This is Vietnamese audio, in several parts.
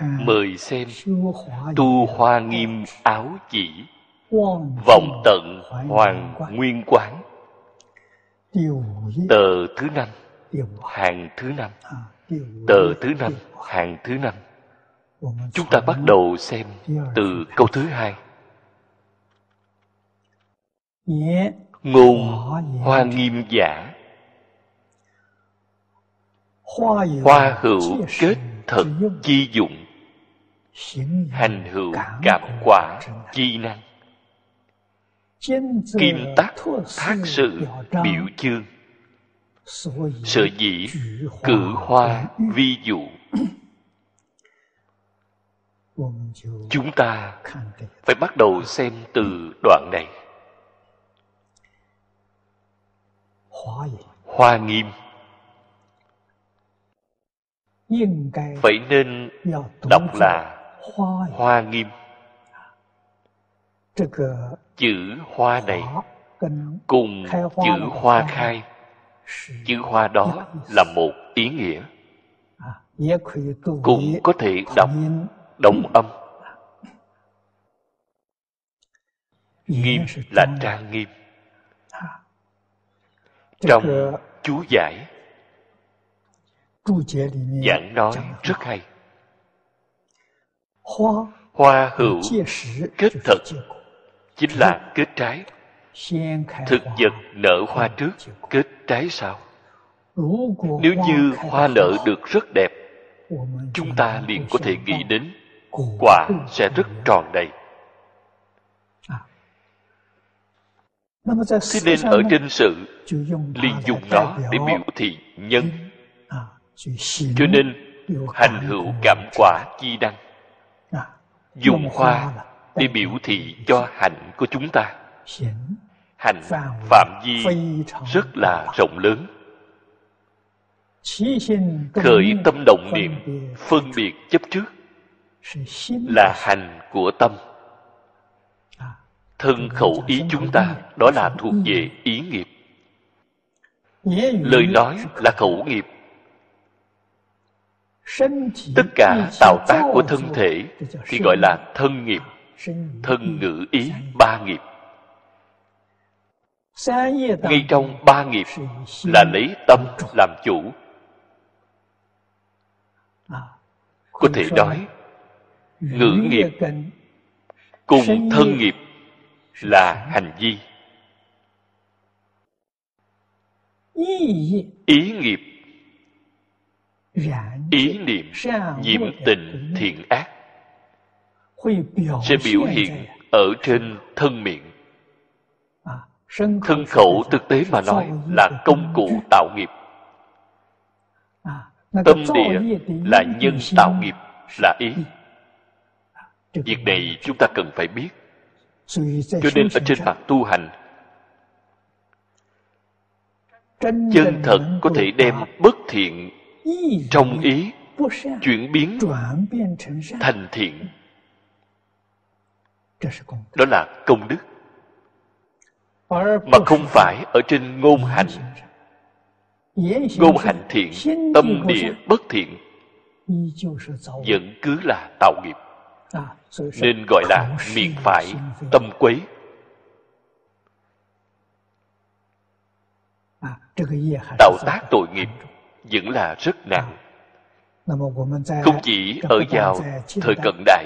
Mời xem. Tu hoa nghiêm áo chỉ. Vọng tận hoàng nguyên quán. Tờ thứ năm, hàng thứ năm. Tờ thứ năm, hàng thứ năm. Chúng ta bắt đầu xem từ câu thứ hai. Ngôn hoa nghiêm giả. Hoa hữu kết thật chi dụng hành hữu cảm quả chi năng. Kim tắc thác sự biểu chương. Sở dĩ cử hoa vi dụ. Chúng ta phải bắt đầu xem từ đoạn này. Hoa nghiêm phải nên đọc là hoa nghiêm. Chữ hoa này cùng chữ hoa khai. Chữ hoa đó là một ý nghĩa. Cũng có thể đọc đồng âm. Nghiêm là trang nghiêm. Trong chú giải giảng nói rất hay hoa hữu kết thật chính là kết trái。thực vật nở hoa trước kết trái sau nếu như hoa nở được rất đẹp chúng ta liền có thể nghĩ đến quả sẽ rất tròn đầy。thế nên ở trên sự liền dùng nó để biểu thị nhân cho nên hành hữu cảm quả chi đăng. Dùng hoa để biểu thị cho hạnh của chúng ta. hạnh phạm vi rất là rộng lớn. Khởi tâm động niệm phân biệt chấp trước là hành của tâm. Thân khẩu ý chúng ta đó là thuộc về ý nghiệp. Lời nói là khẩu nghiệp tất cả tạo tác của thân thể thì gọi là thân nghiệp thân ngữ ý ba nghiệp. Ngay trong ba nghiệp là lấy tâm làm chủ. Có thể nói ngữ nghiệp cùng thân nghiệp là hành vi. Ý nghiệp ý niệm nhiễm tình thiện ác sẽ biểu hiện ở trên thân miệng. Thân khẩu thực tế mà nói là công cụ tạo nghiệp. Tâm địa là nhân tạo nghiệp là ý. Việc này chúng ta cần phải biết. Cho nên ở trên mặt tu hành chân thật có thể đem bất thiện trong ý, chuyển biến, thành thiện. Đó là công đức. Mà không phải ở trên ngôn hành. Ngôn hành thiện, tâm địa bất thiện, vẫn cứ là tạo nghiệp. Nên gọi là miệng phải, tâm quấy. Tạo tác tội nghiệp vẫn là rất nặng. Không chỉ ở vào thời cận đại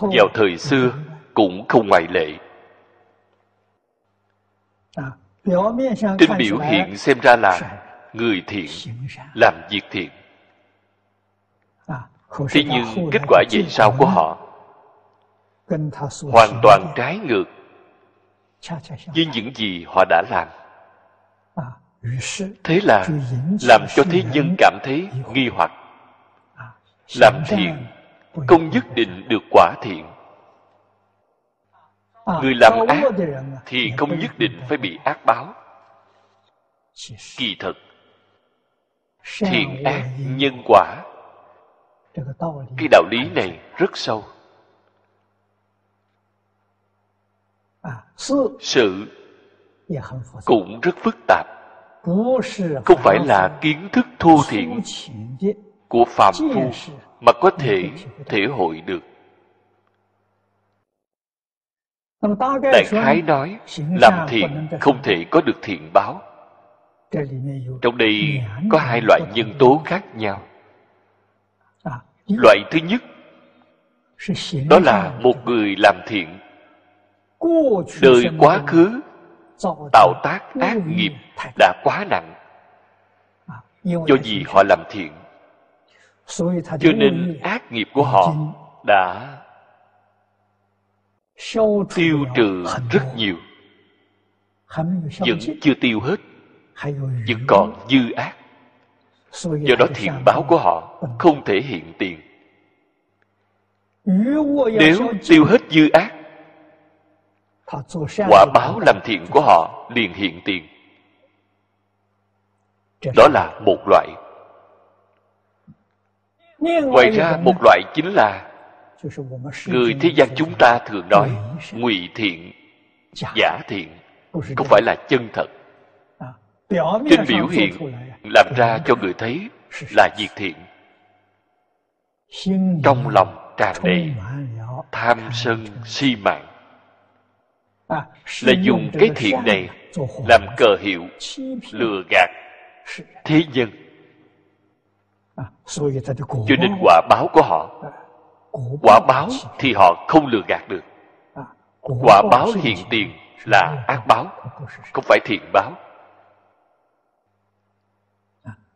vào thời xưa cũng không ngoại lệ. Trên biểu hiện xem ra là người thiện làm việc thiện. Thế nhưng kết quả về sau của họ hoàn toàn trái ngược với những gì họ đã làm thế là làm cho thế nhân cảm thấy nghi hoặc. Làm thiện, không nhất định được quả thiện. Người làm ác thì không nhất định phải bị ác báo. Kỳ thực thiện ác, nhân quả, cái đạo lý này rất sâu. Sự cũng rất phức tạp không phải là kiến thức thô thiển của phàm phu mà có thể thể hội được. đại khái nói làm thiện không thể có được thiện báo. trong đây có hai loại nhân tố khác nhau. loại thứ nhất đó là một người làm thiện. đời quá khứ tạo tác ác nghiệp đã quá nặng. Do gì họ làm thiện. Cho nên ác nghiệp của họ đã tiêu trừ rất nhiều. Vẫn chưa tiêu hết vẫn còn dư ác. Do đó thiện báo của họ không thể hiện tiền. Nếu tiêu hết dư ác quả báo làm thiện của họ liền hiện tiền. Đó là một loại. Ngoài ra một loại chính là người thế gian chúng ta thường nói ngụy thiện giả thiện. Không phải là chân thật. Trên biểu hiện làm ra cho người thấy là việc thiện. trong lòng tràn đầy tham sân si mạng là dùng cái thiện này làm cờ hiệu, lừa gạt thế nhân. Cho nên quả báo của họ, quả báo thì họ không lừa gạt được. Quả báo hiện tiền là ác báo, không phải thiện báo.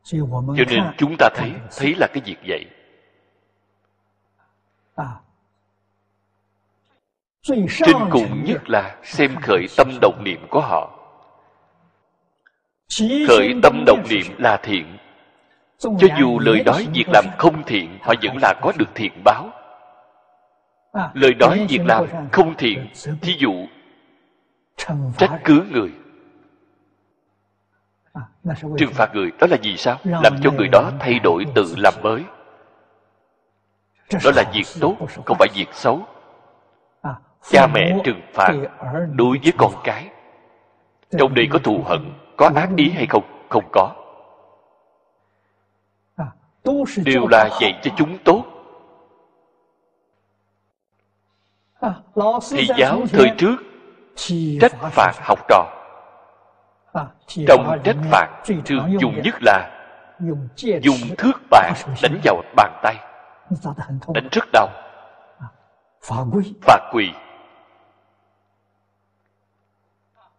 Cho nên chúng ta thấy thấy là cái việc vậy trên cùng nhất là xem khởi tâm động niệm của họ. Khởi tâm động niệm là thiện. Cho dù lời nói việc làm không thiện họ vẫn là có được thiện báo. Lời nói việc làm không thiện thí dụ trách cứ người. Trừng phạt người đó là gì sao? Làm cho người đó thay đổi tự làm mới. Đó là việc tốt không phải việc xấu cha mẹ trừng phạt đối với con cái. Trong đây có thù hận có ác ý hay không? Không có. Đều là dạy cho chúng tốt. Thầy giáo thời trước trách phạt học trò. Trong trách phạt thường dùng nhất là dùng thước bạc đánh vào bàn tay. Đánh rất đau. Phạt quỳ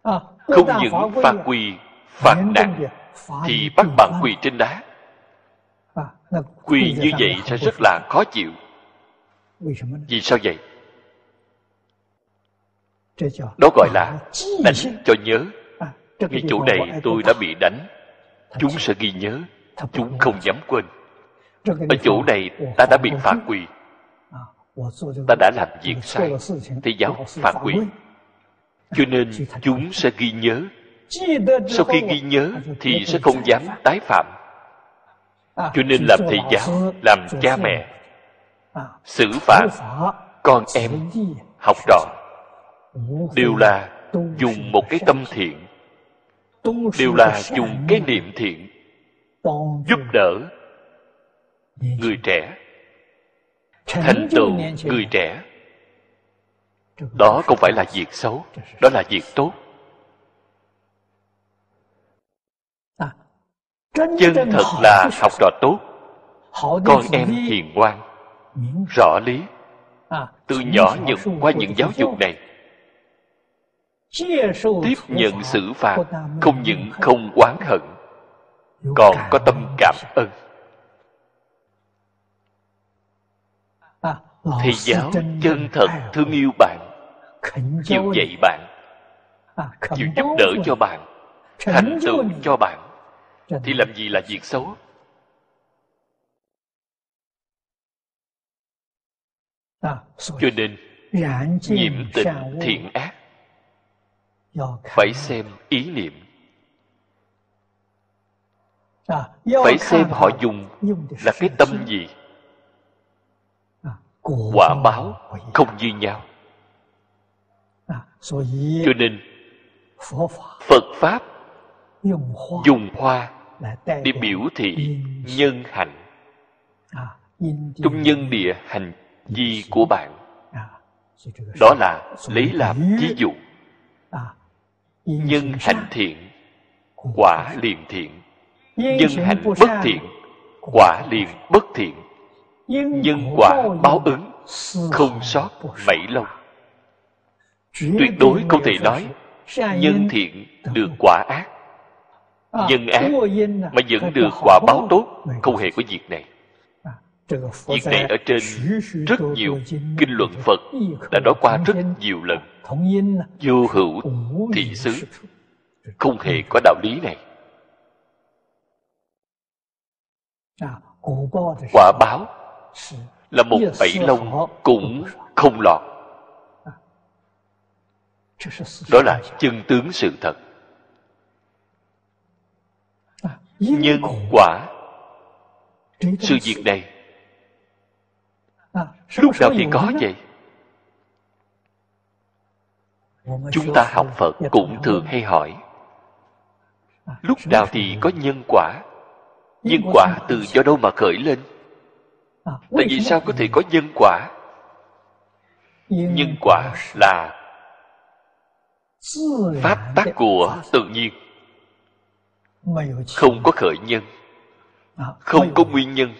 không những phạt quỳ phạt nặng thì bắt bạn quỳ trên đá. Quỳ như vậy sẽ rất là khó chịu. Vì sao vậy? Đó gọi là đánh cho nhớ. Ngay chỗ này tôi đã bị đánh. Chúng sẽ ghi nhớ. Chúng không dám quên. Ở chỗ này ta đã bị phạt quỳ ta đã làm việc sai. thầy giáo phạt quỳ cho nên chúng sẽ ghi nhớ. Sau khi ghi nhớ thì sẽ không dám tái phạm. Cho nên làm thầy giáo làm cha mẹ xử phạt con em học trò. Đều là dùng một cái tâm thiện. Đều là dùng cái niệm thiện giúp đỡ người trẻ. Thành tựu người trẻ đó không phải là việc xấu đó là việc tốt. Chân thật là học trò tốt. Con em hiền ngoan rõ lý. Từ nhỏ nhận qua những giáo dục này. Tiếp nhận xử phạt không những không oán hận còn có tâm cảm ơn thầy giáo chân thật thương yêu bạn. Chịu dạy bạn. Chịu giúp đỡ cho bạn. Thành tựu cho bạn. Thì làm gì là việc xấu? Cho nên nhiễm tịnh thiện ác. Phải xem ý niệm. Phải xem họ dùng là cái tâm gì quả báo không như nhau. Cho nên phật pháp dùng hoa để biểu thị nhân hạnh. Trong nhân địa hành vi của bạn. Đó là lấy làm ví dụ. Nhân hành thiện quả liền thiện. Nhân hành bất thiện quả liền bất thiện nhân quả báo ứng không sót mảy lâu. Tuyệt đối không thể nói nhân thiện được quả ác. Nhân ác mà vẫn được quả báo tốt không hề có việc này. Việc này ở trên rất nhiều kinh luận phật đã nói qua rất nhiều lần. Vô hữu thị xứ không hề có đạo lý này. Quả báo là một bẫy lông cũng không lọt. Đó là chân tướng sự thật. Nhân quả sự việc này lúc nào thì có vậy? Chúng ta học phật cũng thường hay hỏi. Lúc nào thì có nhân quả? Nhân quả từ do đâu mà khởi lên tại vì sao có thể có nhân quả? Nhân quả là pháp tắc của tự nhiên. Không có khởi nhân. Không có nguyên nhân.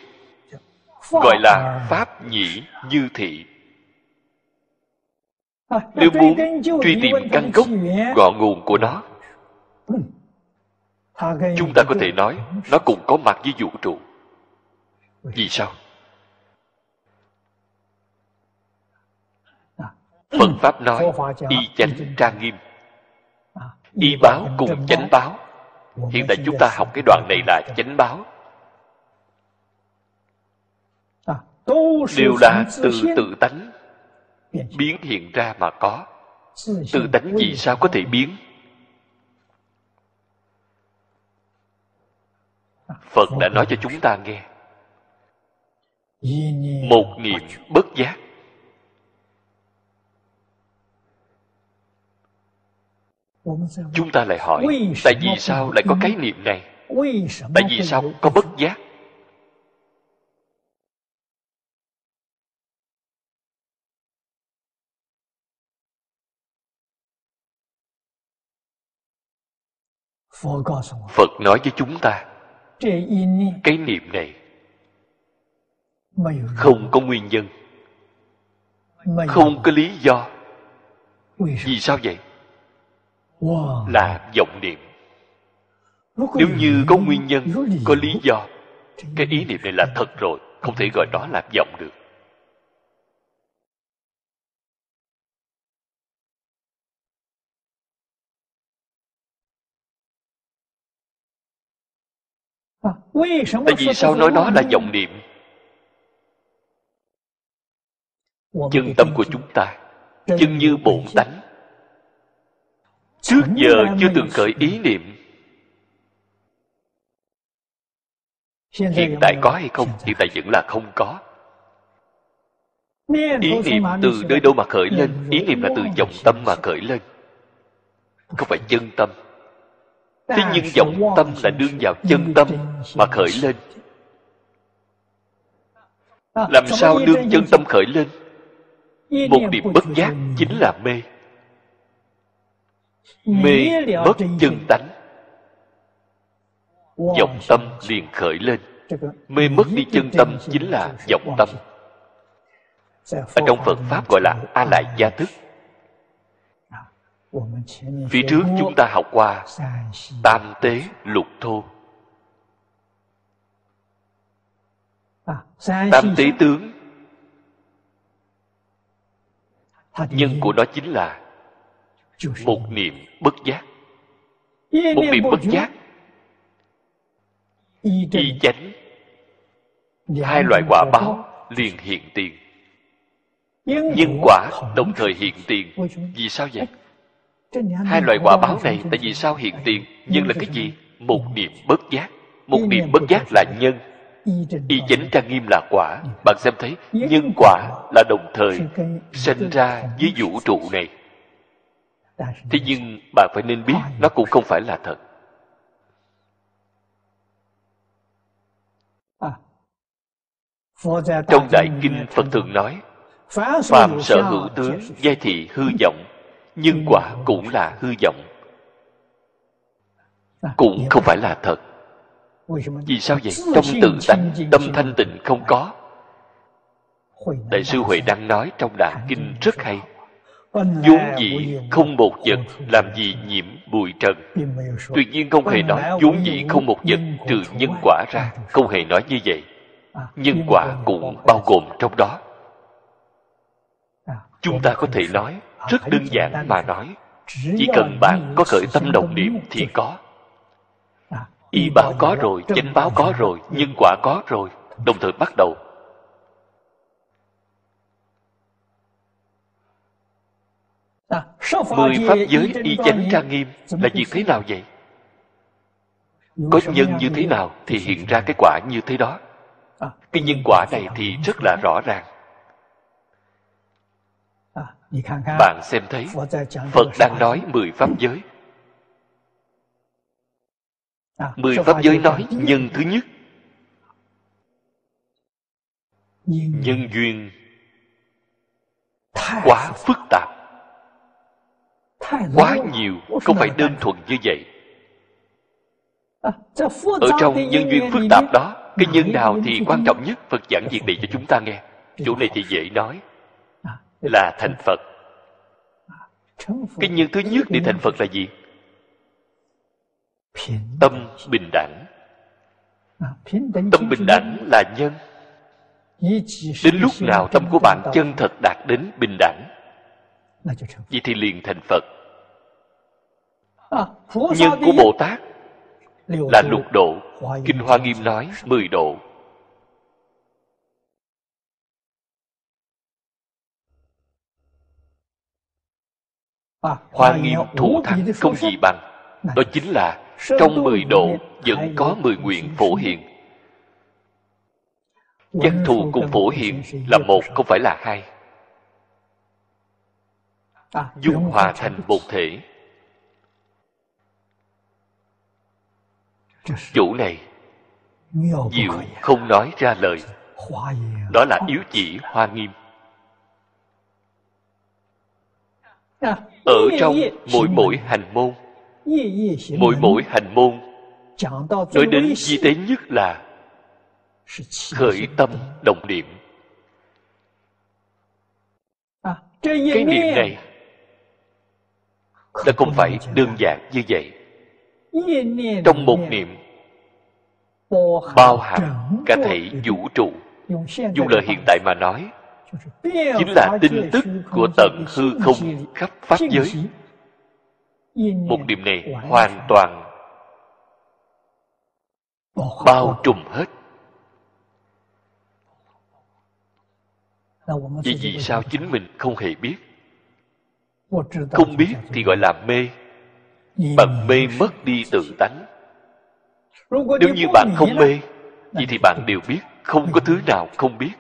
gọi là pháp nhĩ như thị. Nếu muốn truy tìm căn gốc ngọn nguồn của nó chúng ta có thể nói nó cũng có mặt với vũ trụ. Vì sao phật pháp nói y chánh trang nghiêm. Y báo cùng chánh báo. Hiện tại chúng ta học cái đoạn này là chánh. báo. Đều là từ tự tánh biến hiện ra mà có. Tự tánh vì sao có thể biến? Phật đã nói cho chúng ta nghe. Một niệm bất giác chúng ta lại hỏi tại vì sao lại có cái niệm này? Tại vì sao có bất giác? Phật nói với chúng ta cái niệm này không có nguyên nhân không có lý do. Vì sao vậy là vọng niệm. Nếu như có nguyên nhân có lý do. cái ý niệm này là thật rồi không thể gọi đó là vọng được. Tại vì sao nói nó là vọng niệm? Chân tâm của chúng ta chân như bổn tánh trước giờ chưa từng khởi ý niệm. Hiện tại có hay không? Hiện tại. Vẫn là không có. Ý niệm từ nơi đâu mà khởi lên? ý niệm là từ vọng tâm mà khởi lên. Không phải chân tâm. Thế nhưng vọng tâm là đương vào chân tâm mà khởi lên. làm sao đương chân tâm khởi lên? một điểm bất giác chính là mê mê mất chân tánh. Vọng tâm liền khởi lên. Mê mất đi chân tâm chính là vọng tâm. ở trong phật pháp gọi là a lại gia thức. Phía trước chúng ta học qua tam tế lục thô tam tế tướng. Nhân của nó chính là một niệm bất giác. Một niệm bất giác. Y chánh. Hai loại quả báo liền hiện tiền. Nhân quả đồng thời hiện tiền. vì sao vậy? Hai loại quả báo này tại vì sao hiện tiền? Nhân là cái gì? một niệm bất giác. một niệm bất giác là nhân. y chánh trang nghiêm là quả. Bạn xem thấy nhân quả là đồng thời sinh ra với vũ trụ này thế nhưng bạn phải nên biết nó cũng không phải là thật. Trong đại kinh phật thường nói, phàm sở hữu tướng, giai thị hư vọng, nhưng quả cũng là hư vọng. Cũng không phải là thật. Vì sao vậy? Trong tự tánh, tâm thanh tịnh không có. Đại sư huệ đang nói trong đại kinh rất hay vốn dĩ không một vật làm gì nhiễm bụi trần? Tuyệt nhiên không hề nói vốn dĩ không một vật trừ nhân quả ra. Không hề nói như vậy. Nhân quả cũng bao gồm trong đó. Chúng ta có thể nói rất đơn giản mà nói. chỉ cần bạn có khởi tâm đồng niệm thì có. Y báo có rồi chánh báo có rồi nhân quả có rồi đồng thời bắt đầu mười pháp giới y chánh trang nghiêm là việc thế nào vậy? Có nhân như thế nào thì hiện ra cái quả như thế đó. Cái nhân quả này thì rất là rõ ràng. Bạn xem thấy phật đang nói mười pháp giới. Mười pháp giới nói nhân thứ nhất. Nhân duyên. Quá phức tạp quá nhiều không phải đơn thuần như vậy? Ở trong nhân duyên phức tạp đó cái nhân nào thì quan trọng nhất phật giảng việc này cho chúng ta nghe. Chỗ này thì dễ nói. Là thành phật. Cái nhân thứ nhất để thành phật là gì? Tâm bình đẳng. Tâm bình đẳng là nhân. Đến lúc nào tâm của bạn chân thật đạt đến bình đẳng vậy thì liền thành phật nhân của bồ tát là lục độ. kinh hoa nghiêm nói mười độ. Hoa nghiêm thủ thắng không gì bằng. Đó chính là trong mười độ vẫn có mười nguyện phổ hiện giác thù cùng phổ hiện là một không phải là hai. Dung hòa thành một thể chủ này diệu không nói ra lời. Đó là yếu chỉ hoa nghiêm. Ở trong mỗi mỗi hành môn mỗi mỗi hành môn nói đến di tế nhất là khởi tâm động niệm. Cái niệm này đã không phải đơn giản như vậy trong một niệm bao hàm cả thể vũ trụ. Dùng lời hiện tại mà nói chính là tin tức của tận hư không khắp pháp giới. một điểm này hoàn toàn bao trùm hết. Vậy vì sao chính mình không hề biết? Không biết thì gọi là mê bạn mê mất đi tự tánh. Nếu như bạn không mê, vậy thì bạn đều biết không có thứ nào không biết.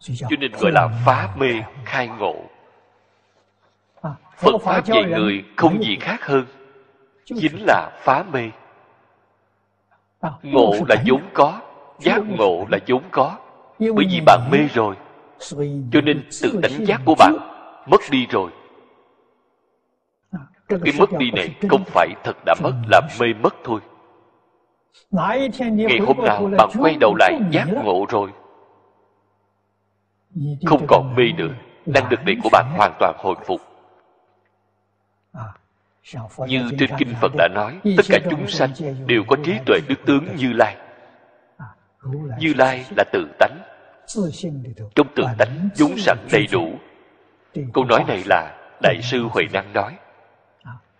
Cho nên gọi là phá mê, khai ngộ. Phật pháp dạy người không gì khác hơn, chính là phá mê. Ngộ là vốn có, giác ngộ là vốn có. Bởi vì bạn mê rồi, cho nên tự đánh giác của bạn mất đi rồi cái mất đi này không phải thật đã mất là mê mất thôi. Ngày hôm nào bạn quay đầu lại giác ngộ rồi. Không còn mê nữa năng lực này của bạn hoàn toàn hồi phục. Như trên kinh phật đã nói tất cả chúng sanh đều có trí tuệ đức tướng như lai. Như lai là tự tánh. trong tự tánh vốn sẵn đầy đủ. câu nói này là đại sư huệ năng nói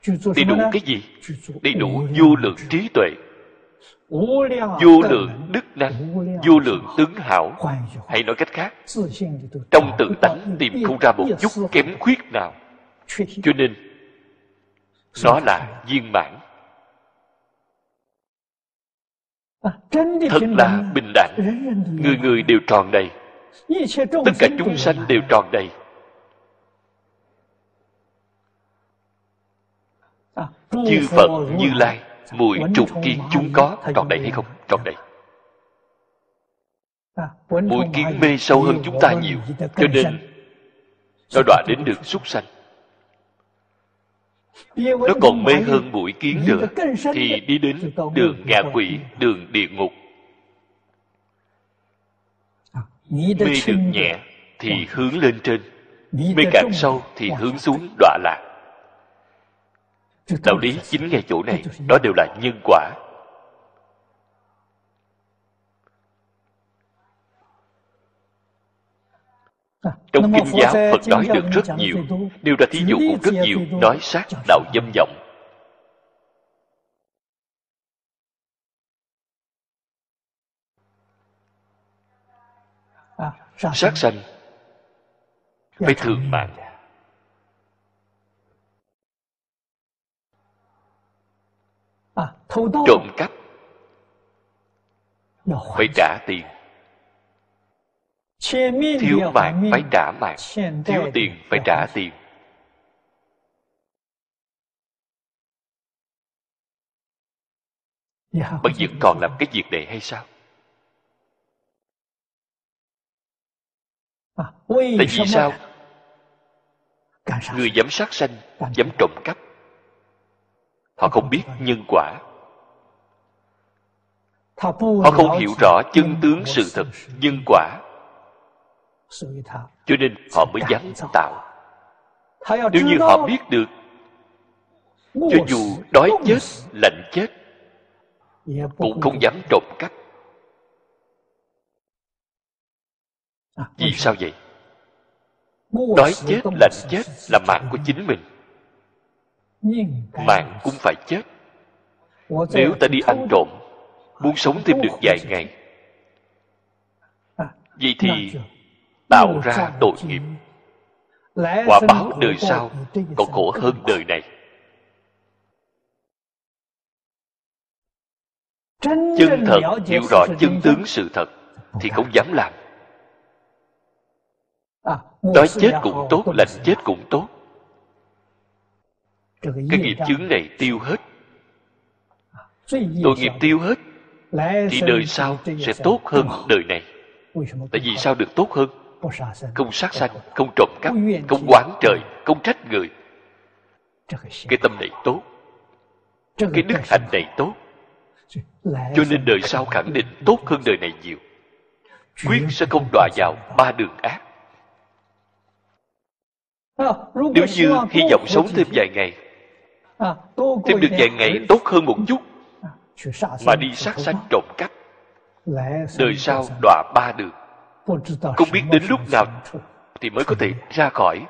đầy đủ cái gì? đầy đủ vô lượng trí tuệ. Vô lượng đức năng vô lượng tướng hảo. Hay nói cách khác trong tự tánh tìm không ra một chút kém khuyết nào. Cho nên nó là viên mãn. Thật là bình đẳng. Người người đều tròn đầy. Tất cả chúng sanh đều tròn đầy chư phật như lai mùi trùng kiến chúng có tròn đầy hay không? Tròn đầy. Mũi kiến mê sâu hơn chúng ta nhiều cho nên nó đọa đến được súc sanh. Nó còn mê hơn mũi kiến nữa thì đi đến đường ngạ quỷ đường địa ngục. Mê được nhẹ thì hướng lên trên mê càng sâu thì hướng xuống đọa lạc đạo lý chính ngay chỗ này đó đều là nhân quả. Trong kinh giáo phật nói được rất nhiều nêu ra thí dụ cũng rất nhiều nói sát đạo dâm vọng. Sát sanh phải thường mạng trộm cắp. Phải trả tiền. Thiếu mạng phải trả mạng. Thiếu tiền phải trả tiền. Bạn vẫn còn làm cái việc này hay sao? Tại vì sao? Người dám sát sanh dám trộm cắp họ không biết nhân quả. Họ không hiểu rõ chân tướng sự thật, nhân quả. Cho nên họ mới dám tạo. Nếu như họ biết được, cho dù đói chết, lạnh chết, cũng không dám trộm cắp. Vì sao vậy? Đói chết, lạnh chết là mạng của chính mình mạng cũng phải chết. Nếu ta đi ăn trộm muốn sống thêm được vài ngày. Vậy thì tạo ra tội nghiệp. Quả báo đời sau còn khổ hơn đời này. Chân thật hiểu rõ chân tướng sự thật thì không dám làm. Đói chết cũng tốt lạnh chết cũng tốt cái nghiệp chướng này tiêu hết. Tội nghiệp tiêu hết. Thì đời sau sẽ tốt hơn đời này. Tại vì sao được tốt hơn? Không sát sanh không trộm cắp không quán trời không trách người. Cái tâm này tốt. Cái đức hạnh này tốt. Cho nên đời sau khẳng định tốt hơn đời này nhiều. Quyết sẽ không đọa vào ba đường ác. Nếu như hy vọng sống thêm vài ngày thêm được vài ngày tốt hơn một chút mà đi sát sanh trộm cắp đời sau đọa ba đường. Không biết đến lúc nào thì mới có thể ra khỏi.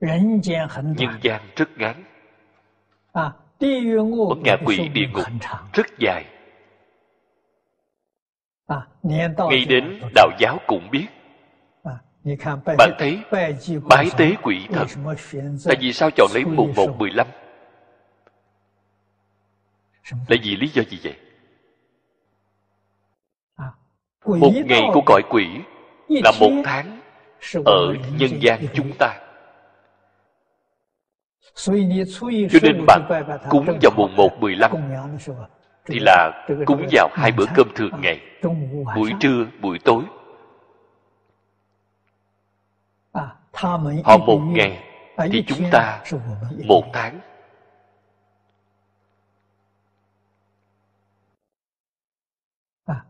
Nhân gian rất ngắn. Bất ngạ quỷ địa ngục rất dài. Ngay đến đạo giáo cũng biết bạn thấy bái tế quỷ thật tại vì sao chọn lấy mùng một mười lăm là vì lý do gì vậy một ngày của cõi quỷ là một tháng ở nhân gian chúng ta. cho nên bạn cúng vào mùng một mười lăm thì là cúng vào hai bữa cơm thường ngày buổi trưa buổi tối họ một ngày thì chúng ta một tháng.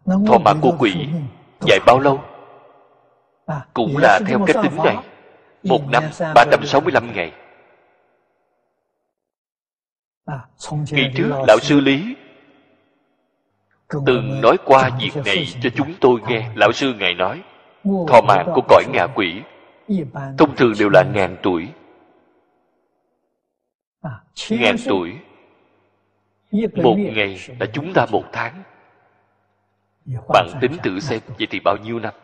Thọ mạng của quỷ dài bao lâu? Cũng là theo cách tính này. Một năm ba trăm sáu mươi lăm ngày. Ngày trước lão sư lý từng nói qua việc này cho chúng tôi nghe lão sư ngài nói thọ mạng của cõi ngạ quỷ thông thường đều là ngàn tuổi. Ngàn tuổi. một ngày là chúng ta một tháng. bạn tính thử xem vậy thì bao nhiêu năm?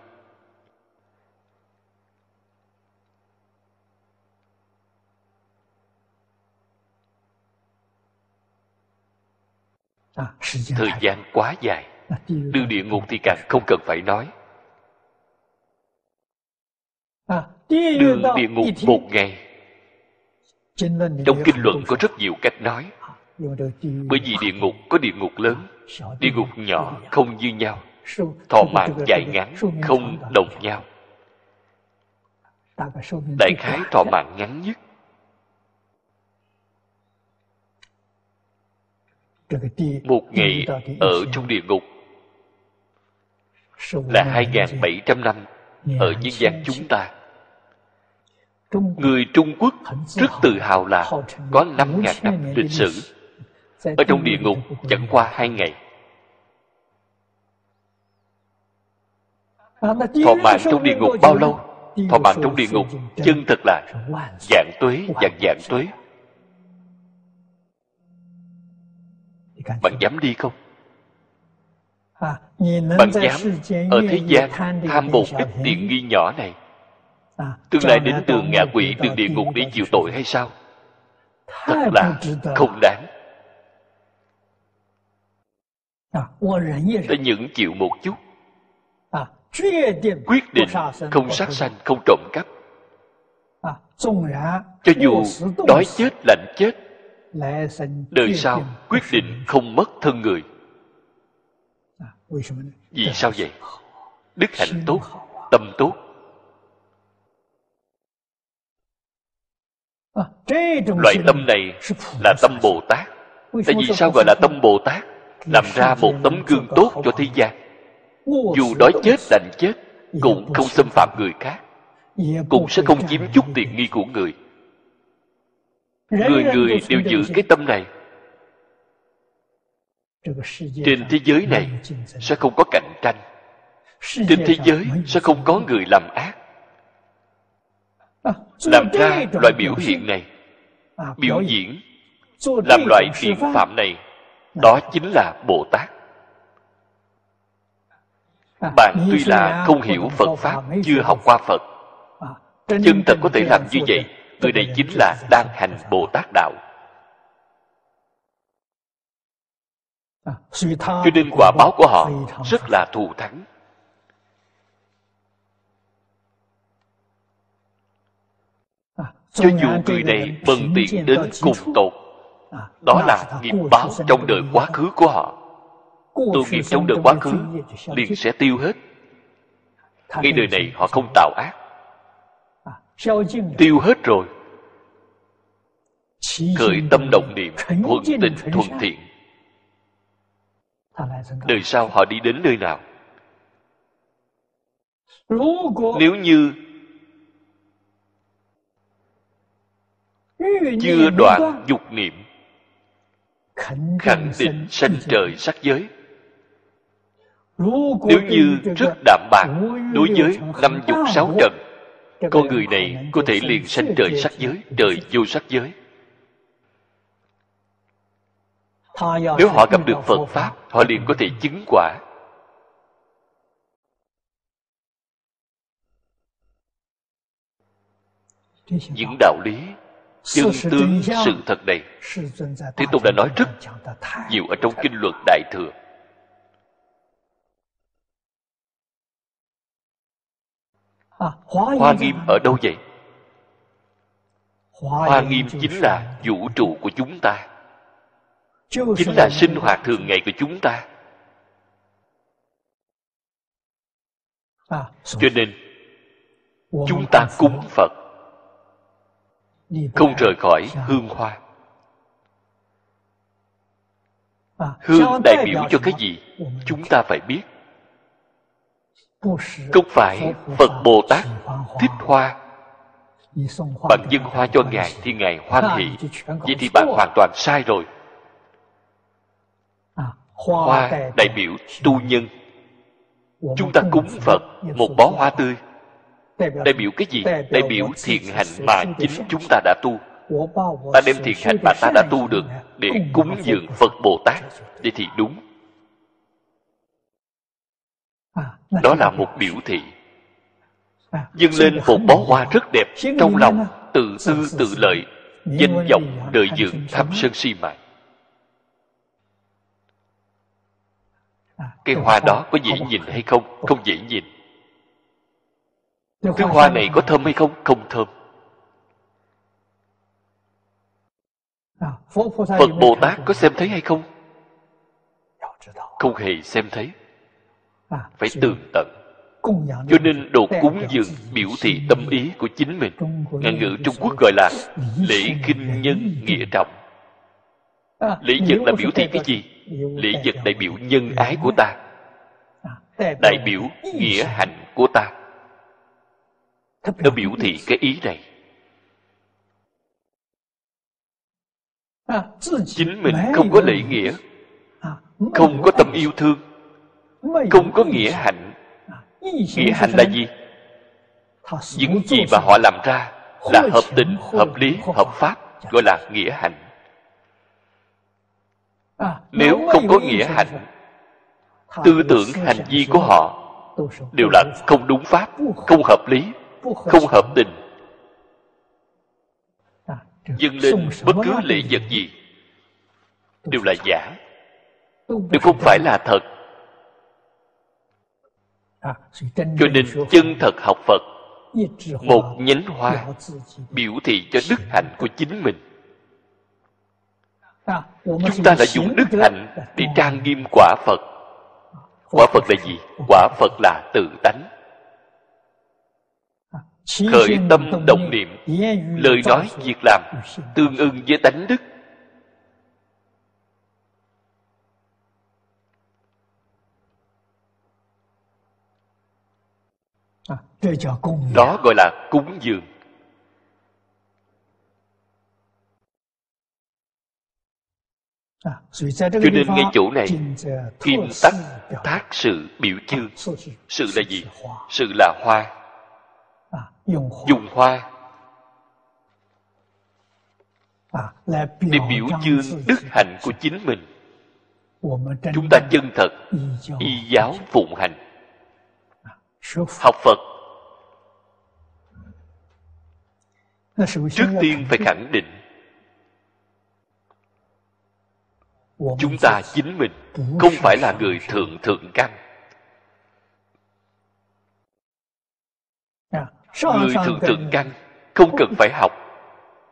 Thời gian quá dài. Đường địa ngục thì càng không cần phải nói đường địa ngục một ngày. trong kinh luận có rất nhiều cách nói. Bởi vì địa ngục có địa ngục lớn địa ngục nhỏ không như nhau. Thọ mạng dài ngắn không đồng nhau. Đại khái thọ mạng ngắn nhất. Một ngày ở trong địa ngục là 2.700 năm ở nhân gian chúng ta người trung quốc rất tự hào là có 5.000 năm lịch sử. Ở trong địa ngục chẳng qua hai ngày. Thọ mạng trong địa ngục bao lâu? Thọ mạng trong địa ngục chân thật là dạng tuế dạng dạng tuế. Bạn dám đi không? Bạn dám ở thế gian tham một ít tiền nghi nhỏ này tương lai đến tường ngạ quỷ đường địa ngục để chịu tội hay sao? Thật là không đáng. Ta những chịu một chút. Quyết định không sát sanh không trộm cắp. Cho dù đói chết lạnh chết đời sau quyết định không mất thân người. Vì sao vậy? Đức hạnh tốt tâm tốt loại tâm này là tâm bồ tát. Tại vì sao gọi là tâm bồ tát? Làm ra một tấm gương tốt cho thế gian. Dù đói chết đành chết cũng không xâm phạm người khác. Cũng sẽ không chiếm chút tiện nghi của người. Người người đều giữ cái tâm này. Trên thế giới này sẽ không có cạnh tranh. Trên thế giới sẽ không có người làm ác làm ra loại biểu hiện này. Biểu diễn làm loại thiện phạm này đó chính là bồ tát. Bạn tuy là không hiểu phật pháp chưa học qua phật. Chân thật có thể làm như vậy người này chính là đang hành bồ tát đạo. Cho nên quả báo của họ rất là thù thắng cho dù người này bần tiện đến cùng tột đó là nghiệp báo trong đời quá khứ của họ. Tu nghiệp trong đời quá khứ liền sẽ tiêu hết. Ngay đời này họ không tạo ác. Tiêu hết rồi. Khởi tâm động niệm thuận tình thuận thiện đời sau họ đi đến nơi nào? Nếu như chưa đoạn dục niệm. Khẳng định sanh trời sắc giới. Nếu như rất đạm bạc đối với năm dục sáu trần con người này có thể liền sanh trời sắc giới trời vô sắc giới. nếu họ gặp được phật pháp họ liền có thể chứng quả. Những đạo lý chân tướng sự thật này thế tôn đã nói rất nhiều ở trong kinh luật đại thừa. Hoa nghiêm ở đâu vậy? Hoa nghiêm chính là vũ trụ của chúng ta. Chính là sinh hoạt thường ngày của chúng ta. Cho nên chúng ta cúng phật không rời khỏi hương hoa. Hương đại biểu cho cái gì? Chúng ta phải biết. Không phải phật bồ tát thích hoa. Bạn dâng hoa cho ngài thì ngài hoan hỷ. vậy thì bạn hoàn toàn sai rồi. Hoa đại biểu tu nhân. chúng ta cúng phật một bó hoa tươi đại biểu cái gì? Đại biểu thiện hạnh mà chính chúng ta đã tu. Ta đem thiện hạnh mà ta đã tu được để cúng dường phật bồ tát. Vậy thì đúng. Đó là một biểu thị. Dâng lên một bó hoa rất đẹp trong lòng tự tư tự lợi danh vọng đời dưỡng thâm sân si mạng cái hoa đó có dễ nhìn hay không? Không dễ nhìn cái hoa này có thơm hay không? Không thơm. Phật bồ tát có xem thấy hay không? Không hề xem thấy. Phải tường tận. Cho nên đồ cúng dường biểu thị tâm ý của chính mình. Ngạn ngữ trung quốc gọi là lễ kinh nhân nghĩa trọng. Lễ vật là biểu thị cái gì? lễ vật đại biểu nhân ái của ta. Đại biểu nghĩa hạnh của ta nó biểu thị cái ý này. Chính mình không có lễ nghĩa. Không có tâm yêu thương. Không có nghĩa hạnh. Nghĩa hạnh là gì? Những gì mà họ làm ra là hợp tình hợp lý hợp pháp gọi là nghĩa hạnh. Nếu không có nghĩa hạnh tư tưởng hành vi của họ đều là không đúng pháp không hợp lý không hợp tình dâng lên bất cứ lễ vật gì đều là giả. Đều không phải là thật. Cho nên chân thật học phật một nhánh hoa biểu thị cho đức hạnh của chính mình. Chúng ta đã dùng đức hạnh để trang nghiêm quả phật. Quả phật là gì? quả phật là tự tánh khởi tâm động niệm lời nói việc làm tương ưng với tánh đức. Đó gọi là cúng dường. Cho nên ngay chỗ này kim tắc thác sự biểu chương. Sự là gì? Sự là hoa dùng hoa. Để biểu dương đức hạnh của chính mình. Chúng ta chân thật y giáo phụng hành. Học phật. Trước tiên phải khẳng định chúng ta chính mình không phải là người thượng thượng căn người thượng thượng căn không cần phải học.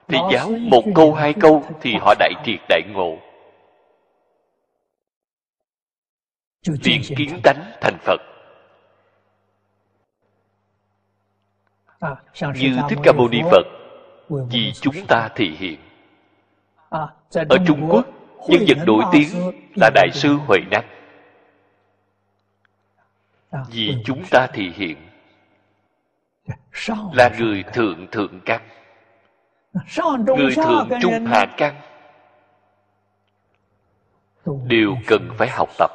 Thì giáo một câu hai câu thì họ đại triệt đại ngộ. Liền kiến tánh thành phật. Như thích ca mâu ni phật vì chúng ta thị hiện. Ở trung quốc nhân vật nổi tiếng là đại sư huệ năng vì chúng ta thị hiện là người thượng thượng căn. Người thượng trung hạ căn. Đều cần phải học tập.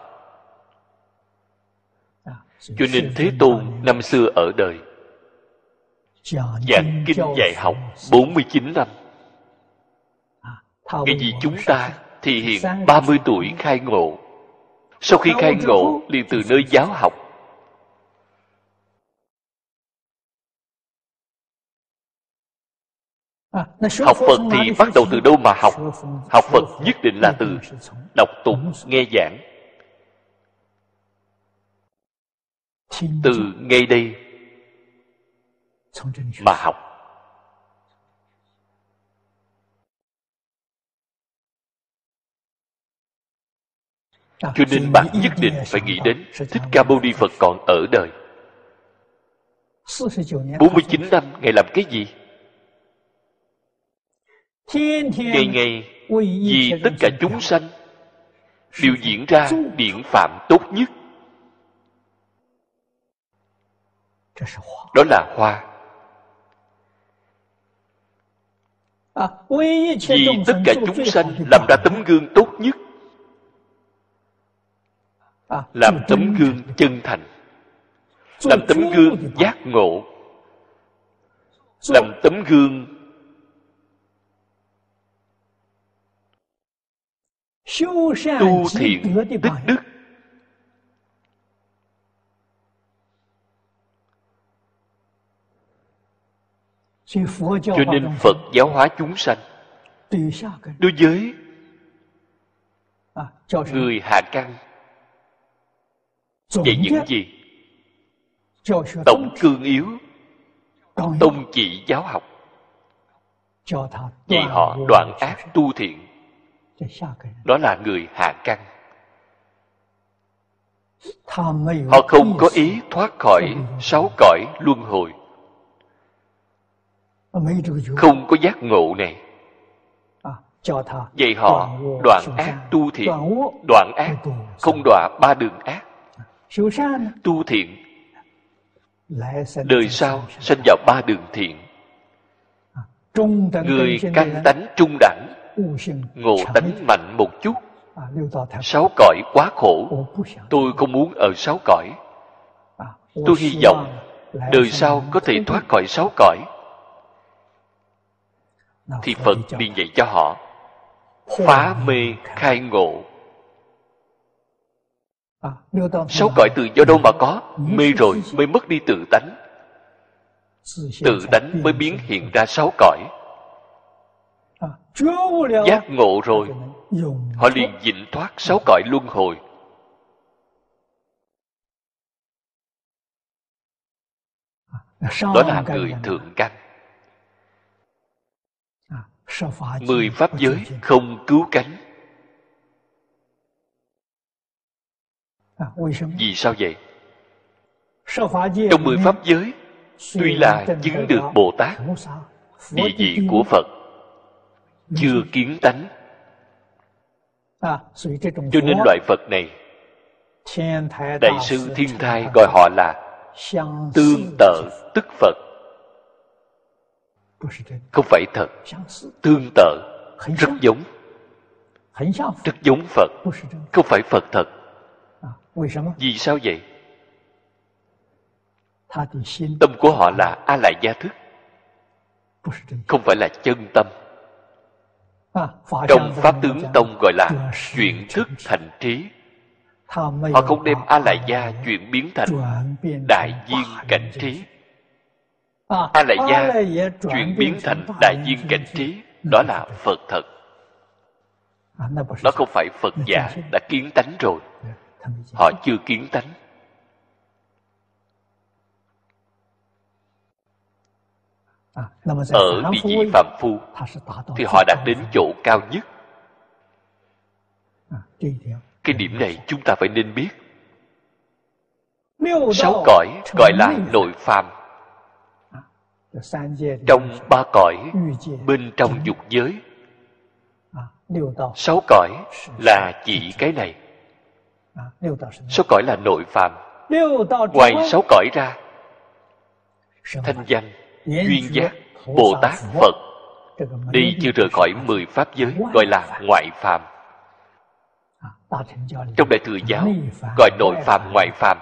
Cho nên thế tôn năm xưa ở đời giảng kinh dạy học 49 năm. Cái gì chúng ta thì hiện 30 tuổi khai ngộ. Sau khi khai ngộ liền từ nơi giáo học học phật thì bắt đầu từ đâu mà học? Học phật nhất định là từ đọc tụng nghe giảng. Từ ngay đây mà học. Cho nên bạn nhất định phải nghĩ đến thích ca mâu ni phật còn ở đời. 49 năm Ngài làm cái gì? Ngày ngày vì tất cả chúng sanh đều diễn ra điện phạm tốt nhất. Đó là hoa. Vì tất cả chúng sanh làm ra tấm gương tốt nhất. Làm tấm gương chân thành. Làm tấm gương giác ngộ. Làm tấm gương tu thiện tích đức. Cho nên phật giáo hóa chúng sanh. Đối với người hạ căn dạy những gì? Tổng cương yếu tông chỉ giáo học. Dạy họ đoạn ác tu thiện đó là người hạ căn họ không có ý thoát khỏi sáu cõi luân hồi. Không có giác ngộ này. Dạy họ đoạn ác tu thiện. Đoạn ác không đọa ba đường ác. Tu thiện. Đời sau sinh vào ba đường thiện. Người căn tánh trung đẳng ngộ tánh mạnh một chút. Sáu cõi quá khổ. Tôi không muốn ở sáu cõi. Tôi hy vọng đời sau có thể thoát khỏi sáu cõi. Thì phật liền dạy cho họ. Phá mê khai ngộ. Sáu cõi từ do đâu mà có. Mê rồi mới mất đi tự tánh. Tự tánh mới biến hiện ra sáu cõi giác ngộ rồi. Họ liền dịnh thoát sáu cõi luân hồi. Đó là người thượng căn. Mười pháp giới không cứu cánh. Vì sao vậy? Trong mười pháp giới tuy là chứng được bồ tát địa vị của phật chưa kiến tánh. Cho nên loại phật này đại sư thiên thai gọi họ là tương tự tức phật. Không phải thật. Tương tự rất giống. Rất giống phật. Không phải phật thật. Vì sao vậy? Tâm của họ là a lại gia thức. Không phải là chân tâm trong pháp tướng tông gọi là chuyển thức thành trí. Họ không đem a lại gia chuyển biến thành đại viên cảnh trí. a lại gia chuyển biến thành đại viên cảnh trí. Đó là phật thật. Đó không phải phật giả đã kiến tánh rồi. Họ chưa kiến tánh ở địa vị phạm phu thì họ đạt đến chỗ cao nhất。cái điểm này chúng ta phải nên biết。sáu cõi gọi là nội phàm。trong ba cõi bên trong dục giới。sáu cõi là chỉ cái này。sáu cõi là nội phàm。ngoài sáu cõi ra thanh danh duyên giác bồ tát phật. Đi chưa rời khỏi mười pháp giới gọi là ngoại phàm. Trong đại thừa giáo gọi nội phàm ngoại phàm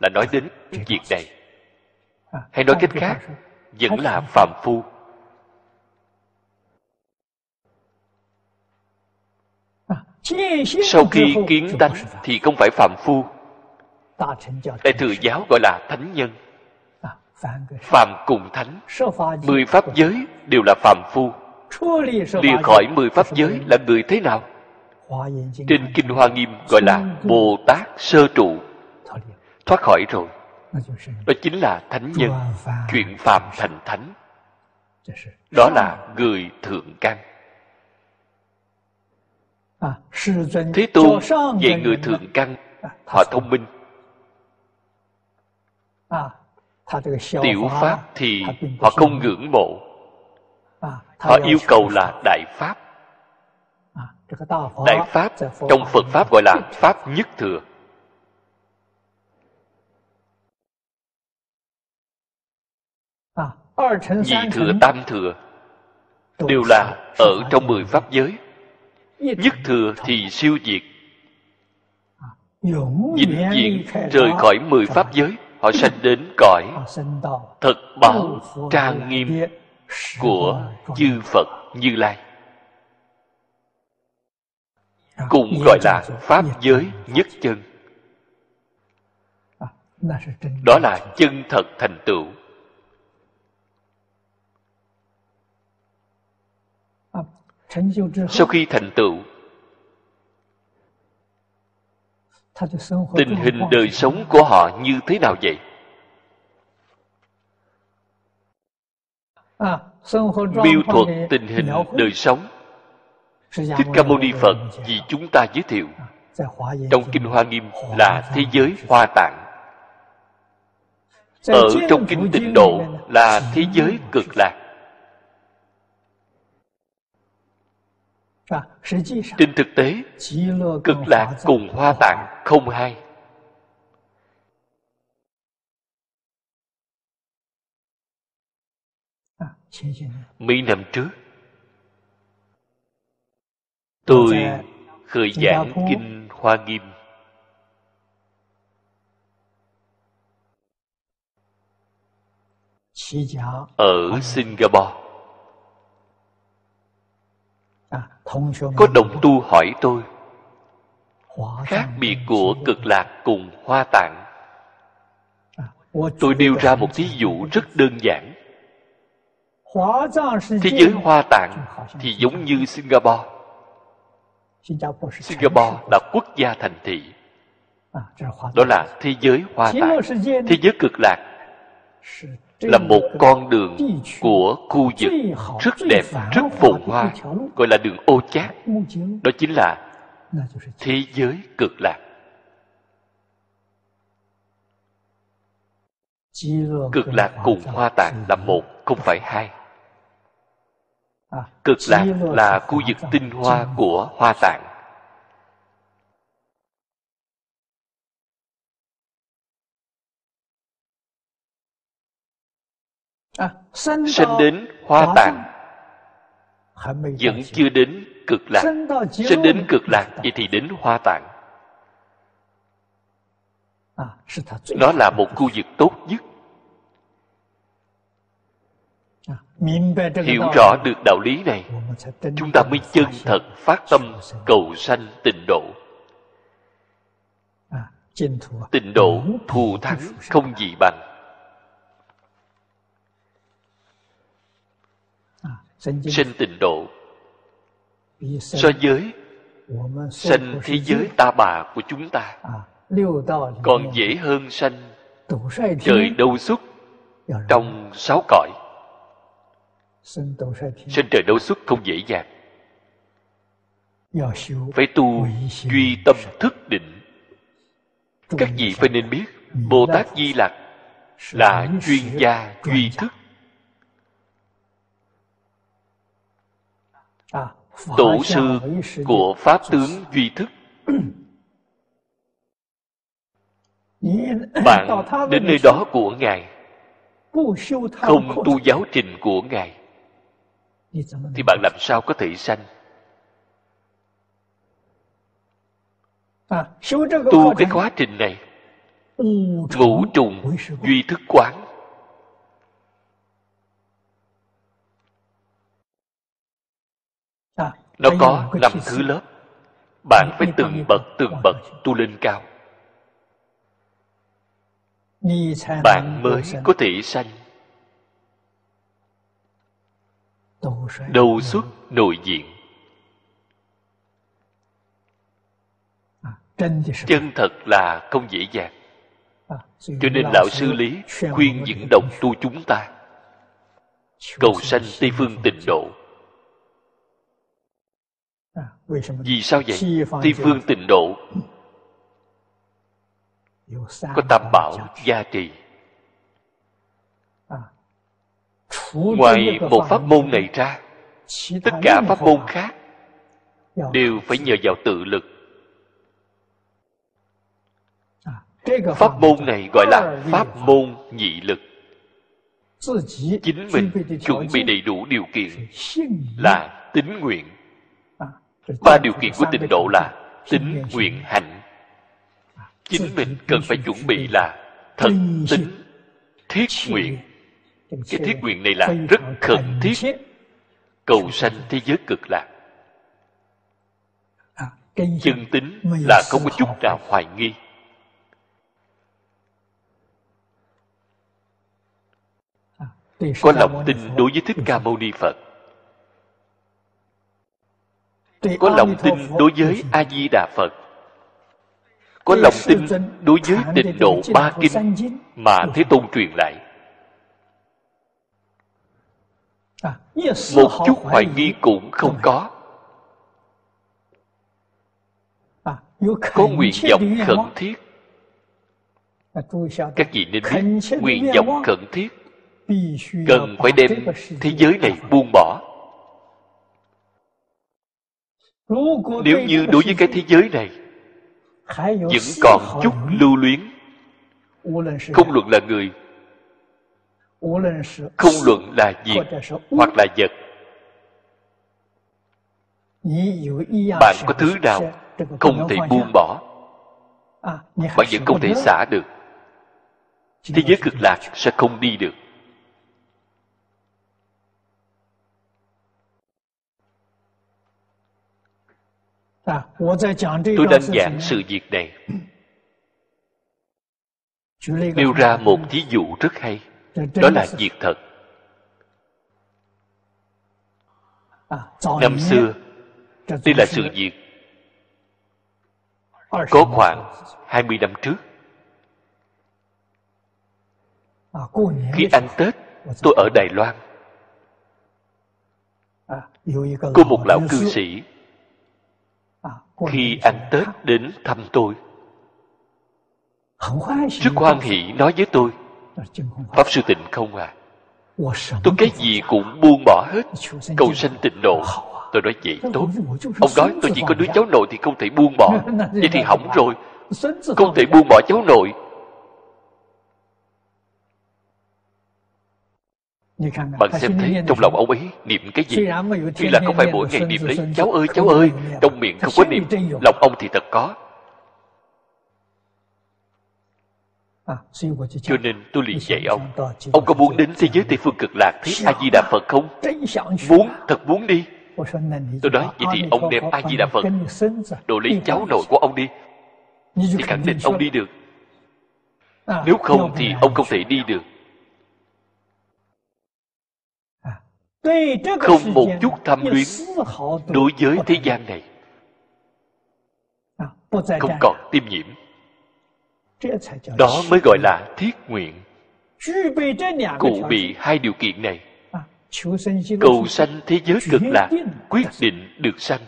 là nói đến việc này. hay nói cách khác vẫn là phàm phu. Sau khi kiến tánh thì không phải phạm phu. Đại thừa giáo gọi là thánh nhân phạm cùng thánh. Mười pháp giới đều là phạm phu. Lìa khỏi mười pháp giới là người thế nào? Trên kinh hoa nghiêm gọi là bồ tát sơ trụ. Thoát khỏi rồi. Đó chính là thánh nhân. Chuyển phạm thành thánh. Đó là người thượng căn. Thế tôn dạy người thượng căn họ thông minh tiểu pháp thì họ không ngưỡng mộ. Họ yêu cầu là đại pháp. Đại pháp trong phật pháp gọi là pháp nhất thừa. Nhị thừa tam thừa đều là ở trong mười pháp giới. Nhất thừa thì siêu diệt. Vĩnh viễn rời khỏi mười pháp giới họ sanh đến cõi thật bảo trang nghiêm của chư phật như lai. Cũng gọi là pháp giới nhất chân. Đó là chân thật thành tựu. Sau khi thành tựu tình hình đời sống của họ như thế nào vậy? Miêu thuật tình hình đời sống. Thích ca mâu ni phật vì chúng ta giới thiệu. Trong kinh hoa nghiêm là thế giới hoa tạng. Ở trong kinh tịnh độ là thế giới cực lạc trên thực tế cực lạc cùng hoa tạng không hai. Mấy năm trước tôi khởi giảng kinh hoa nghiêm. Ở singapore có đồng tu hỏi tôi khác biệt của cực lạc cùng hoa tạng tôi nêu ra một thí dụ rất đơn giản thế giới hoa tạng thì giống như singapore singapore là quốc gia thành thị đó là thế giới hoa tạng thế giới cực lạc là một con đường của khu vực rất đẹp, rất phồn hoa, gọi là đường ô chát. Đó chính là thế giới cực lạc. Cực lạc cùng hoa tạng là một, không phải hai. Cực lạc là khu vực tinh hoa của hoa tạng. Sanh đến hoa tạng vẫn chưa đến cực lạc. Sanh đến cực lạc vậy thì đến hoa tạng nó là một khu vực tốt nhất. Hiểu rõ được đạo lý này chúng ta mới chân thật phát tâm cầu sanh tịnh độ. Tịnh độ thù thắng không gì bằng sinh tịnh độ. So với sanh thế giới ta bà của chúng ta. Còn dễ hơn sanh trời đâu xuất trong sáu cõi. Sanh trời đâu xuất không dễ dàng. Phải tu duy tâm thức định. Các vị phải nên biết bồ tát di lặc là chuyên gia duy thức tổ sư của pháp tướng duy thức. Bạn đến nơi đó của ngài. Không tu giáo trình của ngài. Thì bạn làm sao có thể sanh? Tu cái quá trình này. Ngũ trùng duy thức quán nó có năm thứ lớp. Bạn phải từng bậc từng bậc tu lên cao. Bạn mới có thể sanh. Đầu xuất nội diện. Chân thật là không dễ dàng. Cho nên lão sư lý khuyên những đồng tu chúng ta. Cầu sanh tây phương tịnh độ vì sao vậy? tây phương tịnh độ. Có tam bảo gia trì. Ngoài một pháp môn này ra tất cả pháp môn khác đều phải nhờ vào tự lực. Pháp môn này gọi là pháp môn nhị lực. Chính mình chuẩn bị đầy đủ điều kiện là tính nguyện ba điều kiện của tịnh độ là tính nguyện hạnh. Chính mình cần phải chuẩn bị là thật tính thiết nguyện. Cái thiết nguyện này là rất khẩn thiết. Cầu sanh thế giới cực lạc. Chân tính là không có chút nào hoài nghi. Có lòng tin đối với thích ca mâu ni phật có lòng tin đối với a di đà phật. Có lòng tin đối với tịnh độ ba kinh mà thế tôn truyền lại. À, một chút hoài nghi cũng không có. À, có nguyện vọng khẩn thiết. Các vị nên biết nguyện vọng khẩn thiết. Cần phải đem thế giới này buông bỏ nếu như đối với cái thế giới này, vẫn còn chút lưu luyến, không luận là người, không luận là việc hoặc là vật, bạn có thứ nào không thể buông bỏ, bạn vẫn không thể xả được. Thế giới cực lạc sẽ không đi được. Tôi đang giảng sự việc này. nêu ra một ví dụ rất hay. Đó là việc thật. năm xưa đây là sự việc có khoảng 20 năm trước. khi ăn Tết tôi ở Đài Loan. có một lão cư sĩ khi ăn Tết đến thăm tôi. Rất hoan hỷ nói với tôi Pháp Sư Tịnh không à. Tôi cái gì cũng buông bỏ hết. Cầu sanh tịnh độ. Tôi nói vậy tốt. Ông nói tôi chỉ có đứa cháu nội thì không thể buông bỏ. Vậy thì hỏng rồi. Không thể buông bỏ cháu nội Bạn xem thấy trong lòng ông ấy niệm cái gì? Tuy là không phải mỗi ngày niệm đấy Cháu ơi cháu ơi Trong miệng không có niệm. Lòng ông thì thật có. À, Cho nên tôi liền dạy ông. Ông có muốn đến thế giới Tây Phương cực lạc Thấy A-di-đà Phật không? Muốn, thật muốn đi. Tôi nói vậy thì ông đem A-di-đà Phật Đồ lấy cháu nội của ông đi. Thì khẳng định ông đi được. À, Nếu không thì ông không thể đi được không một chút tham luyến đối với thế gian này. À, không còn tiêm nhiễm. Đó mới gọi là thiết nguyện. Cụ bị hai điều kiện này. À, cầu sanh thế giới cực lạc quyết định được sanh.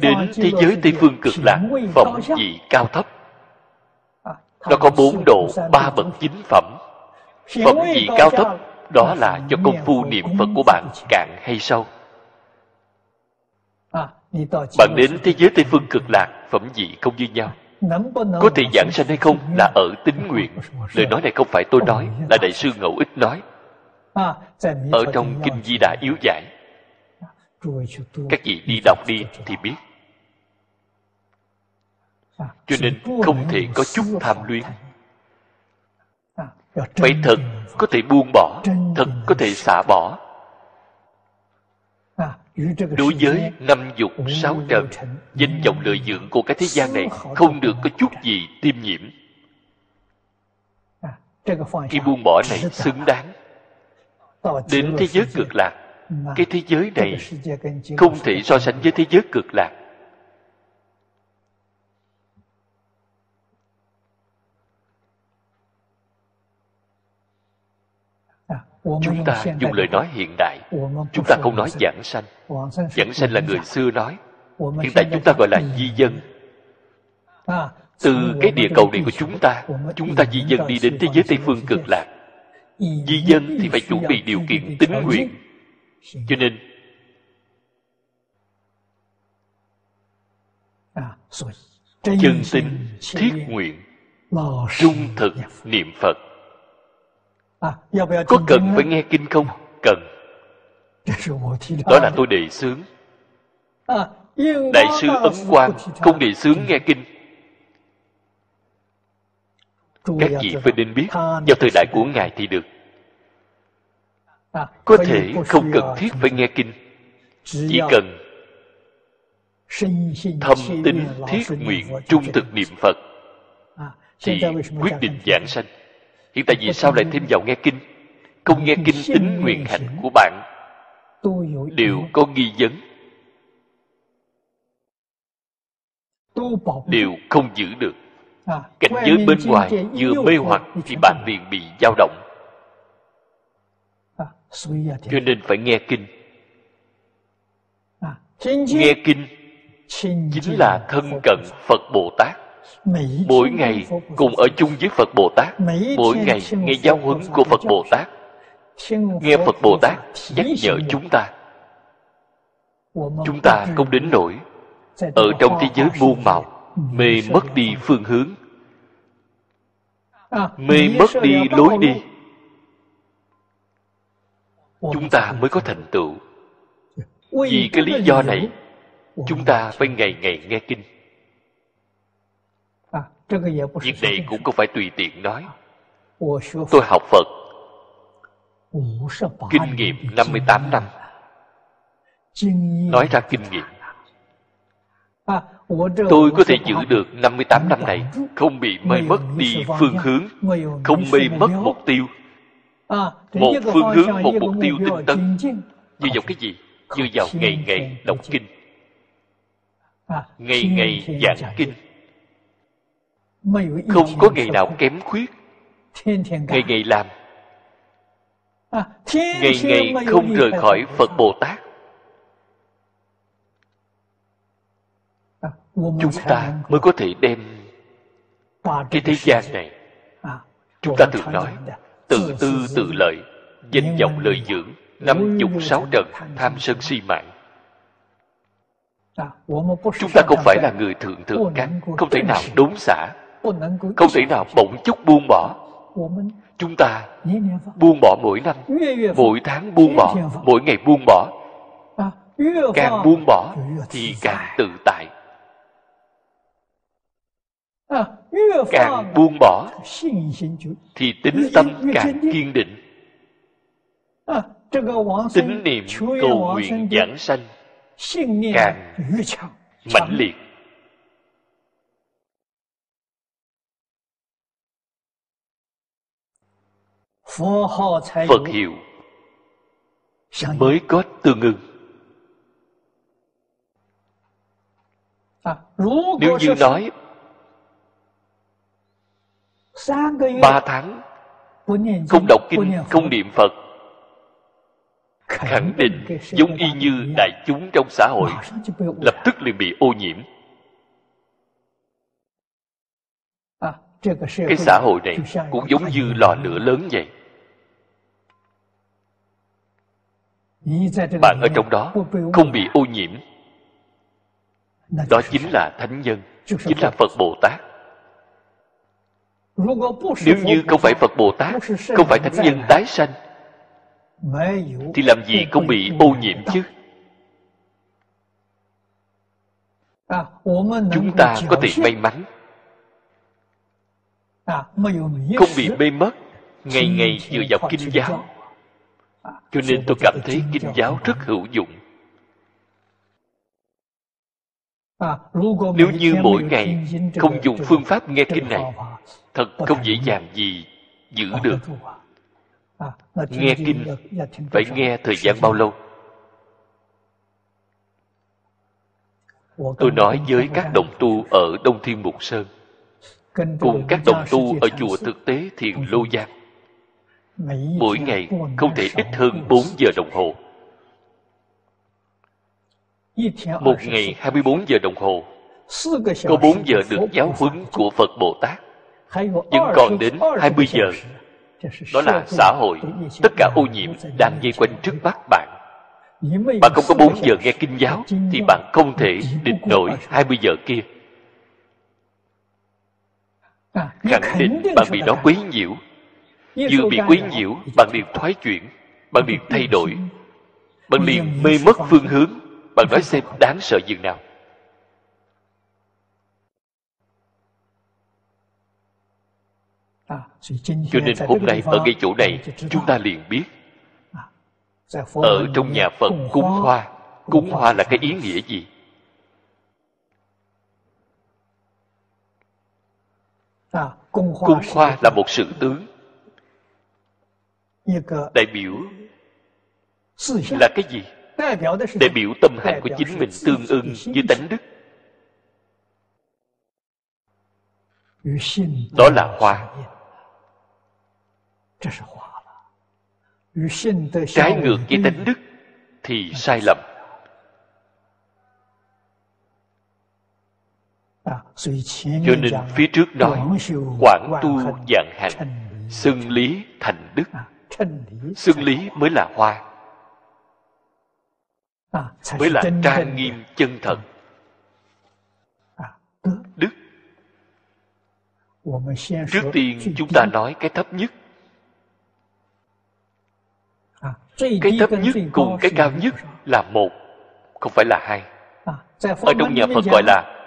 Đến thế giới tây phương cực lạc phẩm vị cao thấp. À, nó có bốn độ ba bậc chính phẩm phẩm vị cao thấp đó là cho công phu niệm phật của bạn cạn hay sâu. À, bạn đến thế giới tây phương cực lạc phẩm vị không như nhau. Có thể giảng sanh hay không là ở tính nguyện. lời nói này không phải tôi nói là đại sư ngẫu ích nói. À, ở trong kinh di đà yếu giải. Các vị đi đọc đi thì biết. à, cho nên không thể có chút tham luyến phải thật có thể buông bỏ thật có thể xả bỏ. Đối với năm dục sáu trần danh vọng lợi dưỡng của cái thế gian này không được có chút gì tiêm nhiễm. Cái buông bỏ này xứng đáng. Đến thế giới cực lạc. cái thế giới này không thể so sánh với thế giới cực lạc chúng ta dùng lời nói hiện đại. chúng ta không nói giảng sanh. Giảng sanh là người xưa nói. Hiện tại chúng ta gọi là di dân. Từ cái địa cầu này của chúng ta chúng ta di dân đi đến thế giới tây phương cực lạc. Di dân thì phải chuẩn bị điều kiện tính nguyện. cho nên chân tính thiết nguyện trung thực niệm phật. À, có cần phải nghe kinh không? Cần. Đó là tôi đề xướng. À, đại sư ấn quang không đề xướng nghe kinh. Các vị phải nên biết vào thời đại của ngài thì được. À, có thể không cần thiết phải nghe kinh chỉ cần thâm tín thiết nguyện trung thực niệm phật À, thì quyết định giảng sanh hiện tại vì sao lại thêm vào nghe kinh? Không nghe kinh tính nguyện hạnh của bạn. Đều có nghi vấn. Đều không giữ được. Cảnh giới bên ngoài vừa mê hoặc thì bạn liền bị dao động. Cho nên phải nghe kinh. Nghe kinh chính là thân cận phật bồ tát mỗi ngày cùng ở chung với phật bồ tát. Mỗi ngày nghe giáo huấn của phật bồ tát. Nghe phật bồ tát nhắc nhở chúng ta. chúng ta không đến nỗi ở trong thế giới muôn màu mê mất đi phương hướng. À, mê mất đi lối đi. Chúng ta mới có thành tựu. Vì cái lý do này chúng ta phải ngày ngày nghe kinh việc này cũng không phải tùy tiện nói. Tôi học phật. Kinh nghiệm 58 năm nói ra kinh nghiệm. À, tôi có thể giữ được 58 năm này không bị mê mất đi phương hướng không mê mất mục tiêu. À, một phương hướng một mục tiêu tinh tấn. dựa vào cái gì? dựa vào ngày ngày đọc kinh. À, ngày ngày giảng kinh không có ngày nào kém khuyết. Ngày ngày làm. Ngày ngày không rời khỏi phật bồ tát. Chúng ta mới có thể đem cái thế gian này, chúng ta thường nói, tự tư tự lợi, danh vọng lợi dưỡng năm dục sáu trần, tham sân si mạng. Chúng ta không phải là người thượng thượng cán không thể nào đốn xả không thể nào bỗng chốc buông bỏ. Chúng ta buông bỏ mỗi năm mỗi tháng buông bỏ mỗi ngày buông bỏ. Càng buông bỏ thì càng tự tại. Càng buông bỏ thì tính tâm càng kiên định. Tín niệm cầu nguyện giảng sanh càng mãnh liệt phật hiệu. mới có tương ưng. Nếu như nói ba tháng không đọc kinh không niệm phật khẳng định giống y như đại chúng trong xã hội lập tức liền bị ô nhiễm. Cái xã hội này cũng giống như lò lửa lớn vậy bạn ở trong đó không bị ô nhiễm. Đó chính là thánh nhân, chính là phật bồ tát. Nếu như không phải phật bồ tát, không phải thánh nhân tái sanh, thì làm gì không bị ô nhiễm chứ? Chúng ta có thể may mắn, không bị mê mất, ngày ngày vừa vào kinh giáo cho nên tôi cảm thấy kinh giáo rất hữu dụng. Nếu như mỗi ngày không dùng phương pháp nghe kinh này thật không dễ dàng gì giữ được. nghe kinh phải nghe thời gian bao lâu? Tôi nói với các đồng tu ở đông thiên mục sơn. Cùng các đồng tu ở chùa thực tế thiền lô giang mỗi ngày không thể ít hơn 4 giờ đồng hồ. Một ngày 24 giờ đồng hồ có 4 giờ được giáo huấn của Phật Bồ Tát. Vẫn còn đến 20 giờ đó là xã hội. Tất cả ô nhiễm đang dây quanh trước mắt bạn. Bạn không có 4 giờ nghe kinh giáo thì bạn không thể địch nổi 20 giờ kia. Khẳng định bạn bị nó quấy nhiễu vừa bị quấy nhiễu bạn liền thoái chuyển bạn liền thay đổi. Bạn liền mê mất phương hướng. Bạn nói xem đáng sợ dường nào. Cho nên hôm nay ở ngay chỗ này chúng ta. liền biết. Ở trong nhà phật cúng hoa. cúng hoa là cái ý nghĩa gì? Cúng hoa là một sự tướng đại biểu là cái gì? đại biểu tâm hạnh của chính mình tương ưng với tánh đức. đó là hoa. trái ngược với tánh đức thì sai lầm. Cho nên phía trước nói quảng tu dạng hành xưng lý thành đức xưng lý mới là hoa. Mới là trang nghiêm chân thật. Đức. Trước tiên chúng ta nói cái thấp nhất. Cái thấp nhất cùng cái cao nhất là một không phải là hai. Ở trong nhà phật gọi là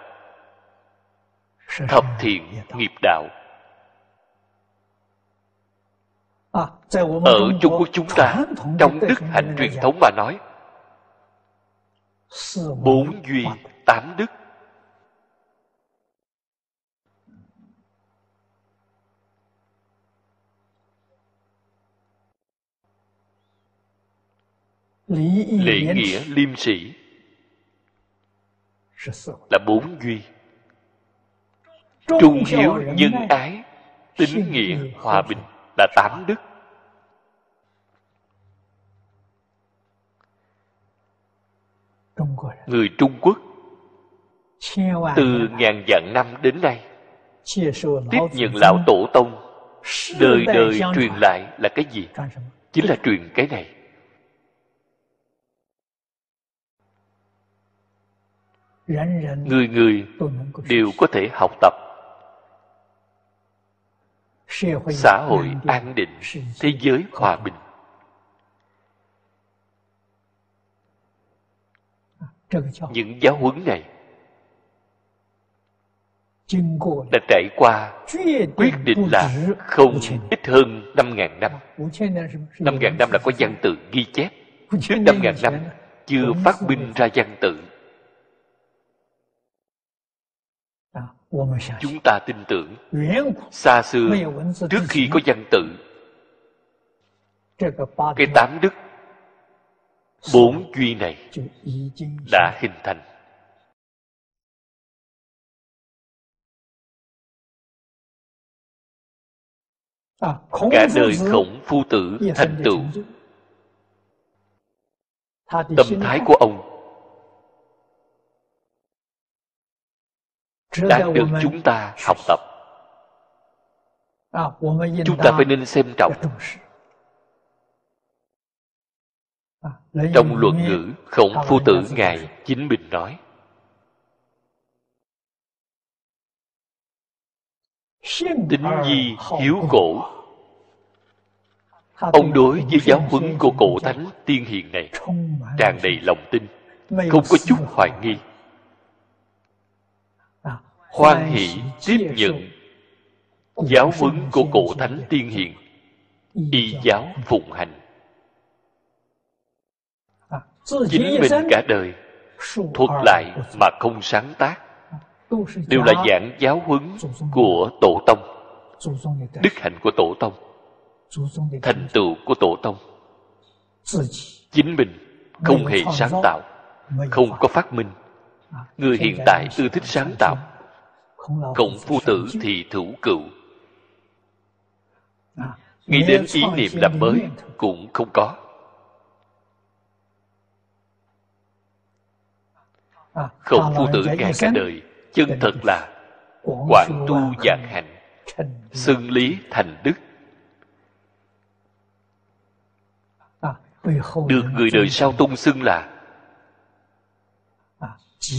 thập thiện nghiệp đạo ở trung quốc chúng ta trong đức hạnh truyền thống mà nói bốn duy tám đức. Lễ nghĩa liêm sĩ là bốn duy. Trung hiếu nhân ái tính nghĩa hòa bình là tám đức người trung quốc từ ngàn vạn năm đến nay tiếp nhận lão tổ tông đời đời truyền lại là cái gì? Chính là truyền cái này. Người người đều có thể học tập. Xã hội an định thế giới hòa bình những giáo huấn này đã trải qua quyết định là không ít hơn năm ngàn năm. Năm ngàn năm là có văn tự ghi chép. Trước năm ngàn năm chưa phát minh ra văn tự. Chúng ta tin tưởng xa xưa trước khi có văn tự. Cái tám đức bốn duy này đã hình thành. Cả đời khổng phu tử thành tựu. Tâm thái của ông đang được chúng ta học tập. Chúng ta phải nên xem trọng. Trong luận ngữ khổng phu tử ngài chính mình nói. Tính nhi hiếu cổ. Ông đối với giáo huấn của cổ thánh tiên hiền này tràn đầy lòng tin không có chút hoài nghi. hoan hỷ tiếp nhận giáo huấn của cổ thánh tiên hiền y giáo phụng hành chính mình cả đời thuật lại mà không sáng tác. đều là dạng giáo huấn của tổ tông. đức hạnh của tổ tông. thành tựu của tổ tông. chính mình không hề sáng tạo không có phát minh. người hiện tại ưa thích sáng tạo. khổng phu tử thì thủ cựu. nghĩ đến ý niệm làm mới cũng không có khổng phu tử ngài cả đời chân thật là quảng tu dạng hạnh xưng lý thành đức. Được người đời sau tung xưng là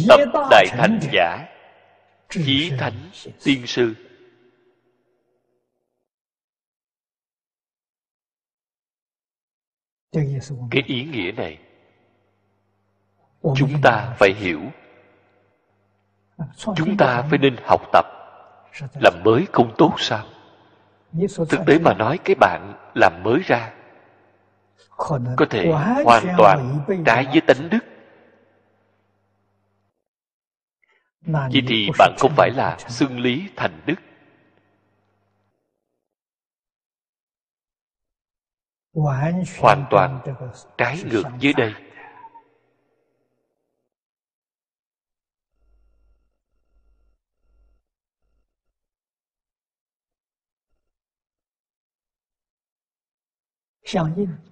tập đại thành giả chí thánh tiên sư. Cái ý nghĩa này chúng ta phải hiểu. Chúng ta phải nên học tập làm mới không tốt sao? Thực tế mà nói cái bạn làm mới ra có thể hoàn toàn trái với tánh đức. Vậy thì bạn không phải là xưng lý thành đức? Hoàn toàn trái ngược với đây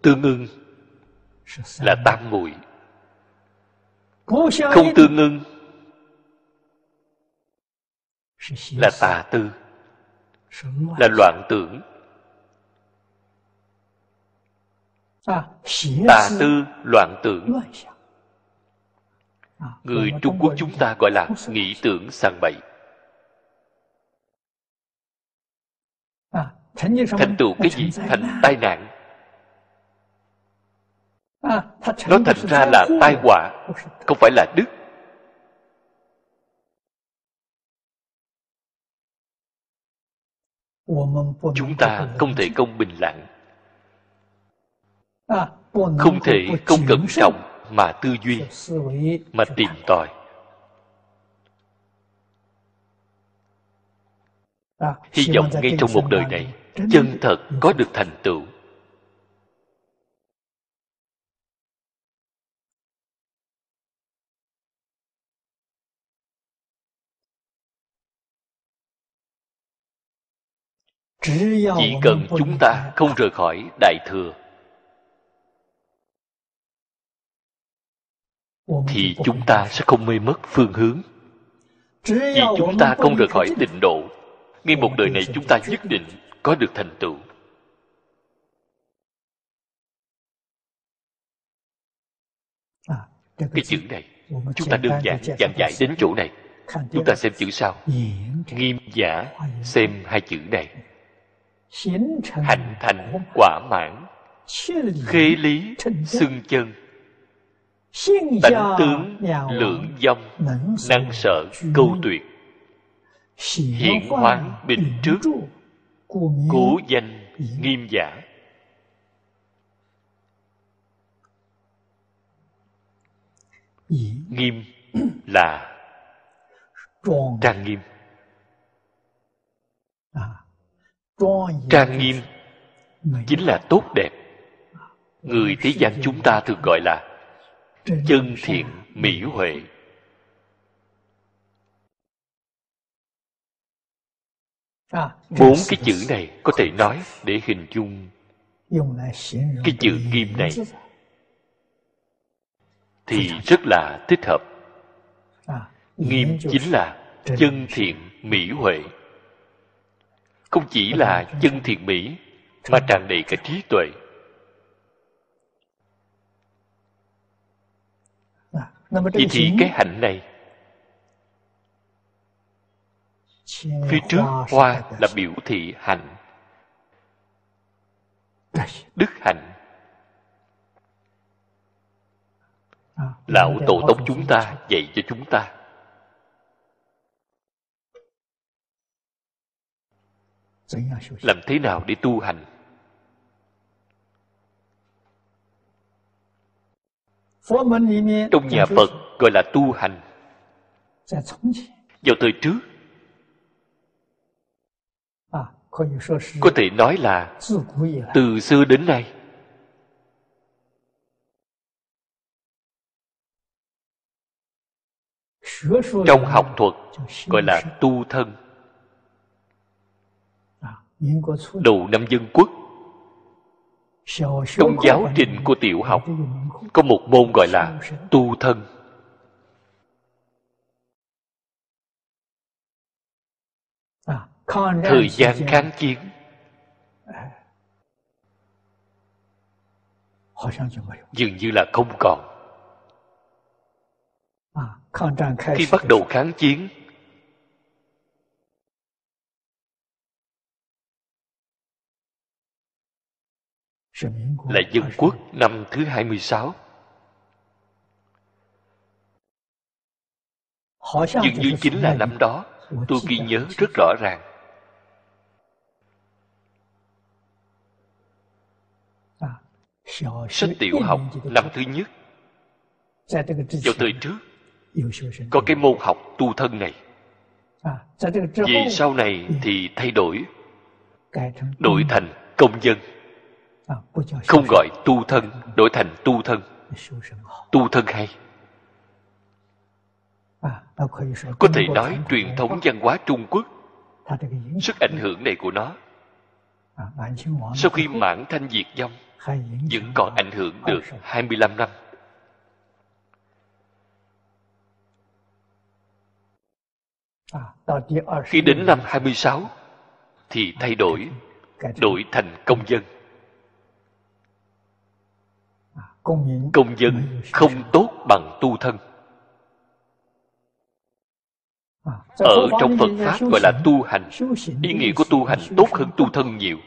Tương ưng là tam muội. Không tương ưng là tà tư là loạn tưởng. tà tư loạn tưởng. người trung quốc chúng ta gọi là nghĩ tưởng sang bậy. thành tựu cái gì? thành tai nạn nó thành ra là tai họa không phải là đức. Chúng ta không thể công bình lặng. Không thể không cẩn trọng mà tư duy mà tìm tòi. Hy vọng ngay trong một đời này chân thật có được thành tựu chỉ cần chúng ta không rời khỏi đại thừa thì chúng ta sẽ không mê mất phương hướng. Vì chúng ta không rời khỏi tịnh độ ngay một đời này chúng ta nhất định có được thành tựu. Cái chữ này chúng ta đơn giản giảng giải đến chỗ này. Chúng ta xem chữ sau. Nghiêm giả xem hai chữ này hành thành quả mãn khế lý xưng chân. Tánh tướng lượng dông năng sợ câu tuyệt. Hiện hoán bình trước cố danh nghiêm giả. Nghiêm là trang nghiêm trang nghiêm, chính là tốt đẹp. Người thế gian chúng ta thường gọi là chân thiện mỹ huệ. Bốn cái chữ này có thể nói để hình dung cái chữ nghiêm này. Thì rất là thích hợp. Nghiêm chính là chân thiện mỹ huệ không chỉ là chân thiện mỹ mà tràn đầy cả trí tuệ. Vậy thì cái hạnh này. Phía trước hoa là biểu thị hạnh. Đức hạnh. Lão tổ tông chúng ta dạy cho chúng ta làm thế nào để tu hành? Trong nhà phật gọi là tu hành. Vào thời trước, có thể nói là từ xưa đến nay, trong học thuật gọi là tu thân đầu năm dân quốc. Trong giáo trình của tiểu học có một môn gọi là tu thân. Thời gian kháng chiến. Dường như là không còn. Khi bắt đầu kháng chiến là dân quốc năm thứ 26. Dường như chính là năm đó, tôi ghi nhớ rất rõ ràng. Sách tiểu học năm thứ nhất Vào thời trước Có cái môn học tu thân này Vì sau này thì thay đổi Đổi thành công dân không gọi tu thân đổi thành tu thân. tu thân hay. có thể nói truyền thống văn hóa trung quốc. sức ảnh hưởng này của nó. sau khi mãn thanh diệt vong vẫn còn ảnh hưởng được 25 năm. khi đến năm 26 thì thay đổi đổi thành công dân công dân không tốt bằng tu thân. Ở trong phật pháp gọi là tu hành. Ý nghĩa của tu hành tốt hơn tu thân nhiều.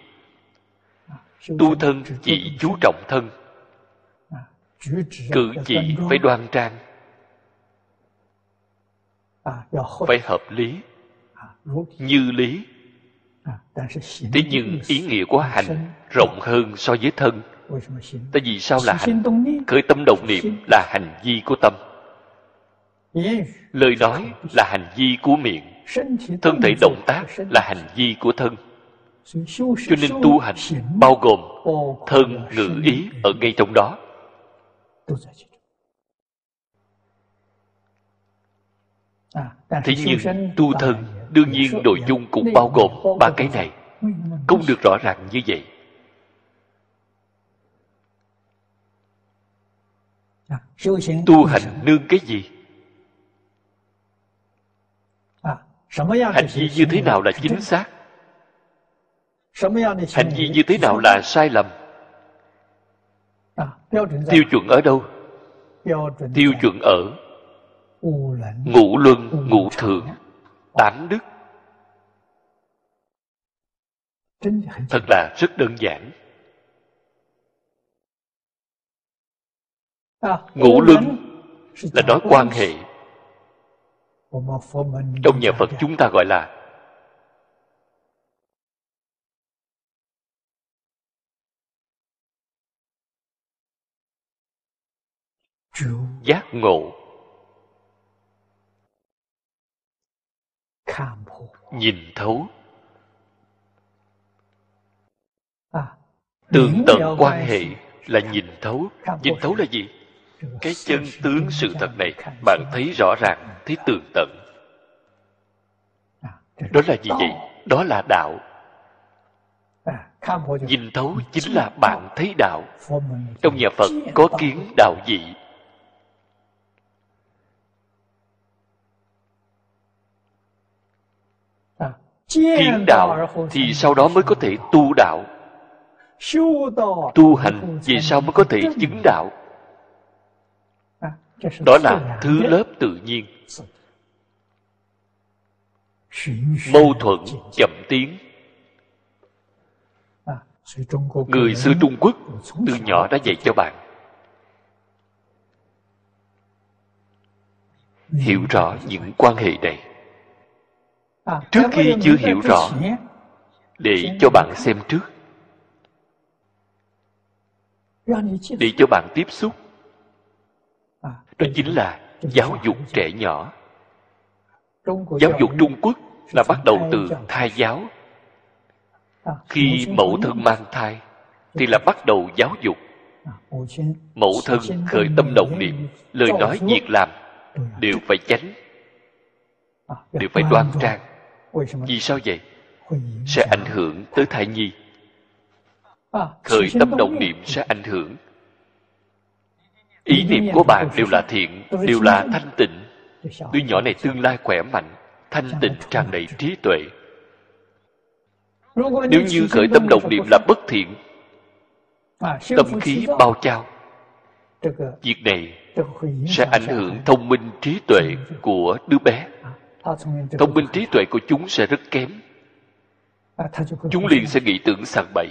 Tu thân chỉ chú trọng thân. Cử chỉ phải đoan trang. Phải hợp lý như lý. Thế nhưng ý nghĩa của hành rộng hơn so với thân tại vì sao là hành khởi tâm động niệm là hành vi của tâm. Lời nói là hành vi của miệng. Thân thể động tác là hành vi của thân. Cho nên tu hành bao gồm thân ngữ ý ở ngay trong đó. Thế nhưng tu thân đương nhiên nội dung cũng bao gồm ba cái này. Không được rõ ràng như vậy tu hành nương cái gì? Hành vi như thế nào là chính xác? Hành vi như thế nào là sai lầm? tiêu chuẩn ở đâu? tiêu chuẩn ở ngũ luân ngũ thượng tám đức. Thật là rất đơn giản ngũ luân là nói quan hệ. Trong nhà phật chúng ta gọi là giác ngộ. Nhìn thấu. Tường tận quan hệ là nhìn thấu. Nhìn thấu là gì cái chân tướng sự thật này, bạn thấy rõ ràng, thấy tường tận. Đó là gì vậy? Đó là đạo. Nhìn thấu chính là bạn thấy đạo. Trong nhà phật có kiến đạo dị kiến đạo thì sau đó mới có thể tu đạo. Tu hành vì sao mới có thể chứng đạo đó là thứ lớp tự nhiên. mâu thuẫn chậm tiến. người xưa trung quốc từ nhỏ đã dạy cho bạn. hiểu rõ những quan hệ này. trước khi chưa hiểu rõ để cho bạn xem trước. Để cho bạn tiếp xúc đó chính là giáo dục trẻ nhỏ. Giáo dục trung quốc là bắt đầu từ thai giáo. Khi mẫu thân mang thai, thì là bắt đầu giáo dục. Mẫu thân khởi tâm động niệm, lời nói việc làm đều phải tránh đều phải đoan trang. Vì sao vậy? Sẽ ảnh hưởng tới thai nhi. Khởi tâm động niệm sẽ ảnh hưởng ý niệm của bạn đều là thiện, đều là thanh tịnh. Đứa nhỏ này tương lai khỏe mạnh, thanh tịnh, tràn đầy trí tuệ. Nếu như khởi tâm đồng niệm là bất thiện, tâm khí bao trao, việc này sẽ ảnh hưởng thông minh trí tuệ của đứa bé. Thông minh trí tuệ của chúng sẽ rất kém. Chúng liền sẽ nghĩ tưởng sàng bậy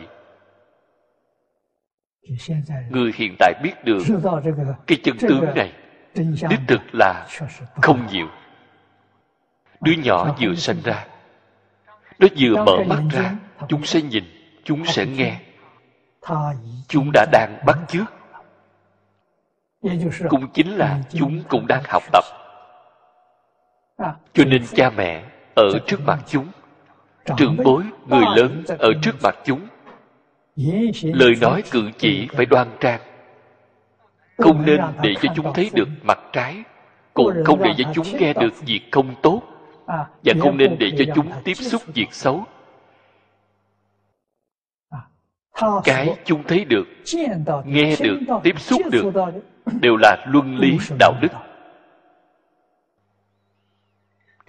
người hiện tại biết được cái chân tướng này đích thực là không nhiều. Đứa nhỏ vừa sinh ra nó vừa mở mắt ra chúng sẽ nhìn chúng sẽ nghe. chúng đã đang bắt chước. Cũng chính là chúng cũng đang học tập. Cho nên cha mẹ ở trước mặt chúng trưởng bối người lớn ở trước mặt chúng lời nói cử chỉ phải đoan trang. Không nên để cho chúng thấy được mặt trái. Cũng không để cho chúng nghe được việc không tốt. Và không nên để cho chúng tiếp xúc việc xấu. Cái chúng thấy được nghe được tiếp xúc được đều là luân lý đạo đức.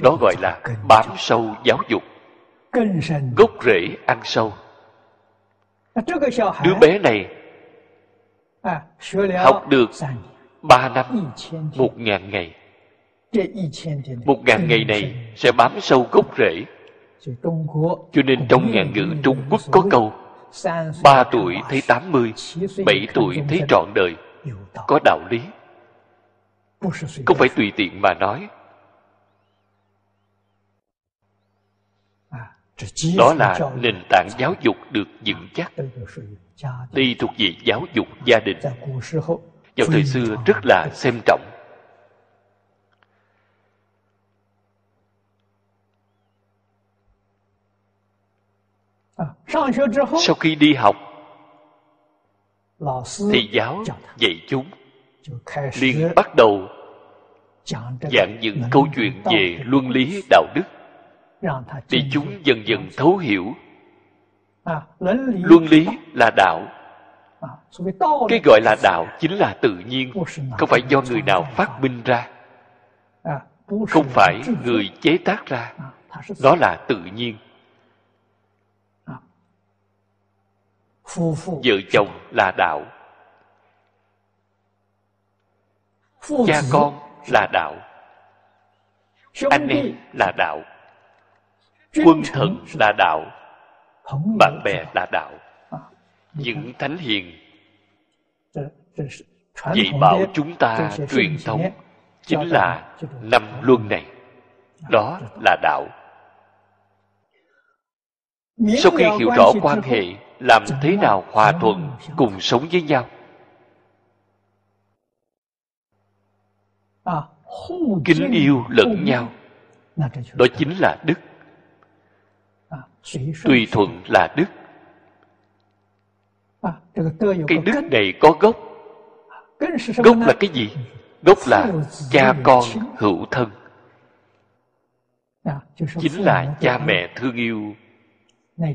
đó gọi là bám sâu giáo dục gốc rễ ăn sâu đứa bé này học được ba năm một ngàn ngày。một ngàn ngày này sẽ bám sâu gốc rễ。cho nên trong ngàn ngữ trung quốc có câu ba tuổi thấy tám mươi bảy tuổi thấy trọn đời có đạo lý。không phải tùy tiện mà nói đó là nền tảng giáo dục được vững chắc. Đây thuộc về giáo dục gia đình. Vào thời xưa rất là xem trọng. Sau khi đi học thầy giáo dạy chúng. liền bắt đầu giảng những câu chuyện về luân lý đạo đức để chúng dần dần thấu hiểu. Luân lý là đạo. Cái gọi là đạo chính là tự nhiên không phải do người nào phát minh ra. Không phải người chế tác ra. Nó là tự nhiên. Vợ chồng là đạo. Cha con là đạo. Anh em là đạo quân thần là đạo, bạn bè là đạo, những thánh hiền. Dạy bảo chúng ta truyền thống chính là năm luân này, đó là đạo. Sau khi hiểu rõ quan hệ, làm thế nào hòa thuận cùng sống với nhau? Kính yêu lẫn nhau, đó chính là đức tùy thuận là đức. Cái đức này có gốc. Gốc là cái gì? gốc là cha con hữu thân. Chính là cha mẹ thương yêu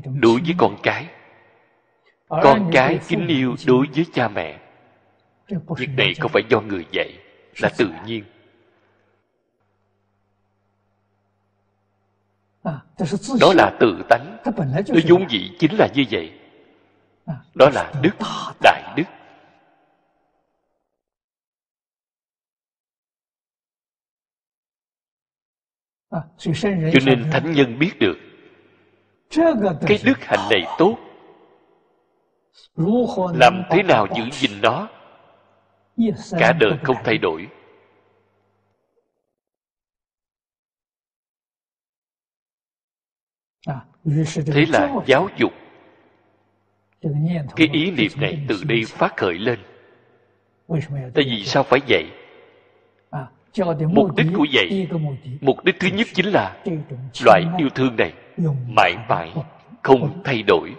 đối với con cái. Con cái kính yêu đối với cha mẹ. Việc này không phải do người dạy là tự nhiên đó là tự tánh. Nó vốn dĩ chính là như vậy. Đó là đức đại đức. Cho nên thánh nhân biết được. Cái đức hạnh này tốt. Làm thế nào giữ gìn nó? Cả đời không thay đổi thế là giáo dục. Cái ý niệm này từ đây phát khởi lên. Tại vì sao phải dạy mục đích của dạy mục đích thứ nhất chính là loại yêu thương này mãi mãi không thay đổi.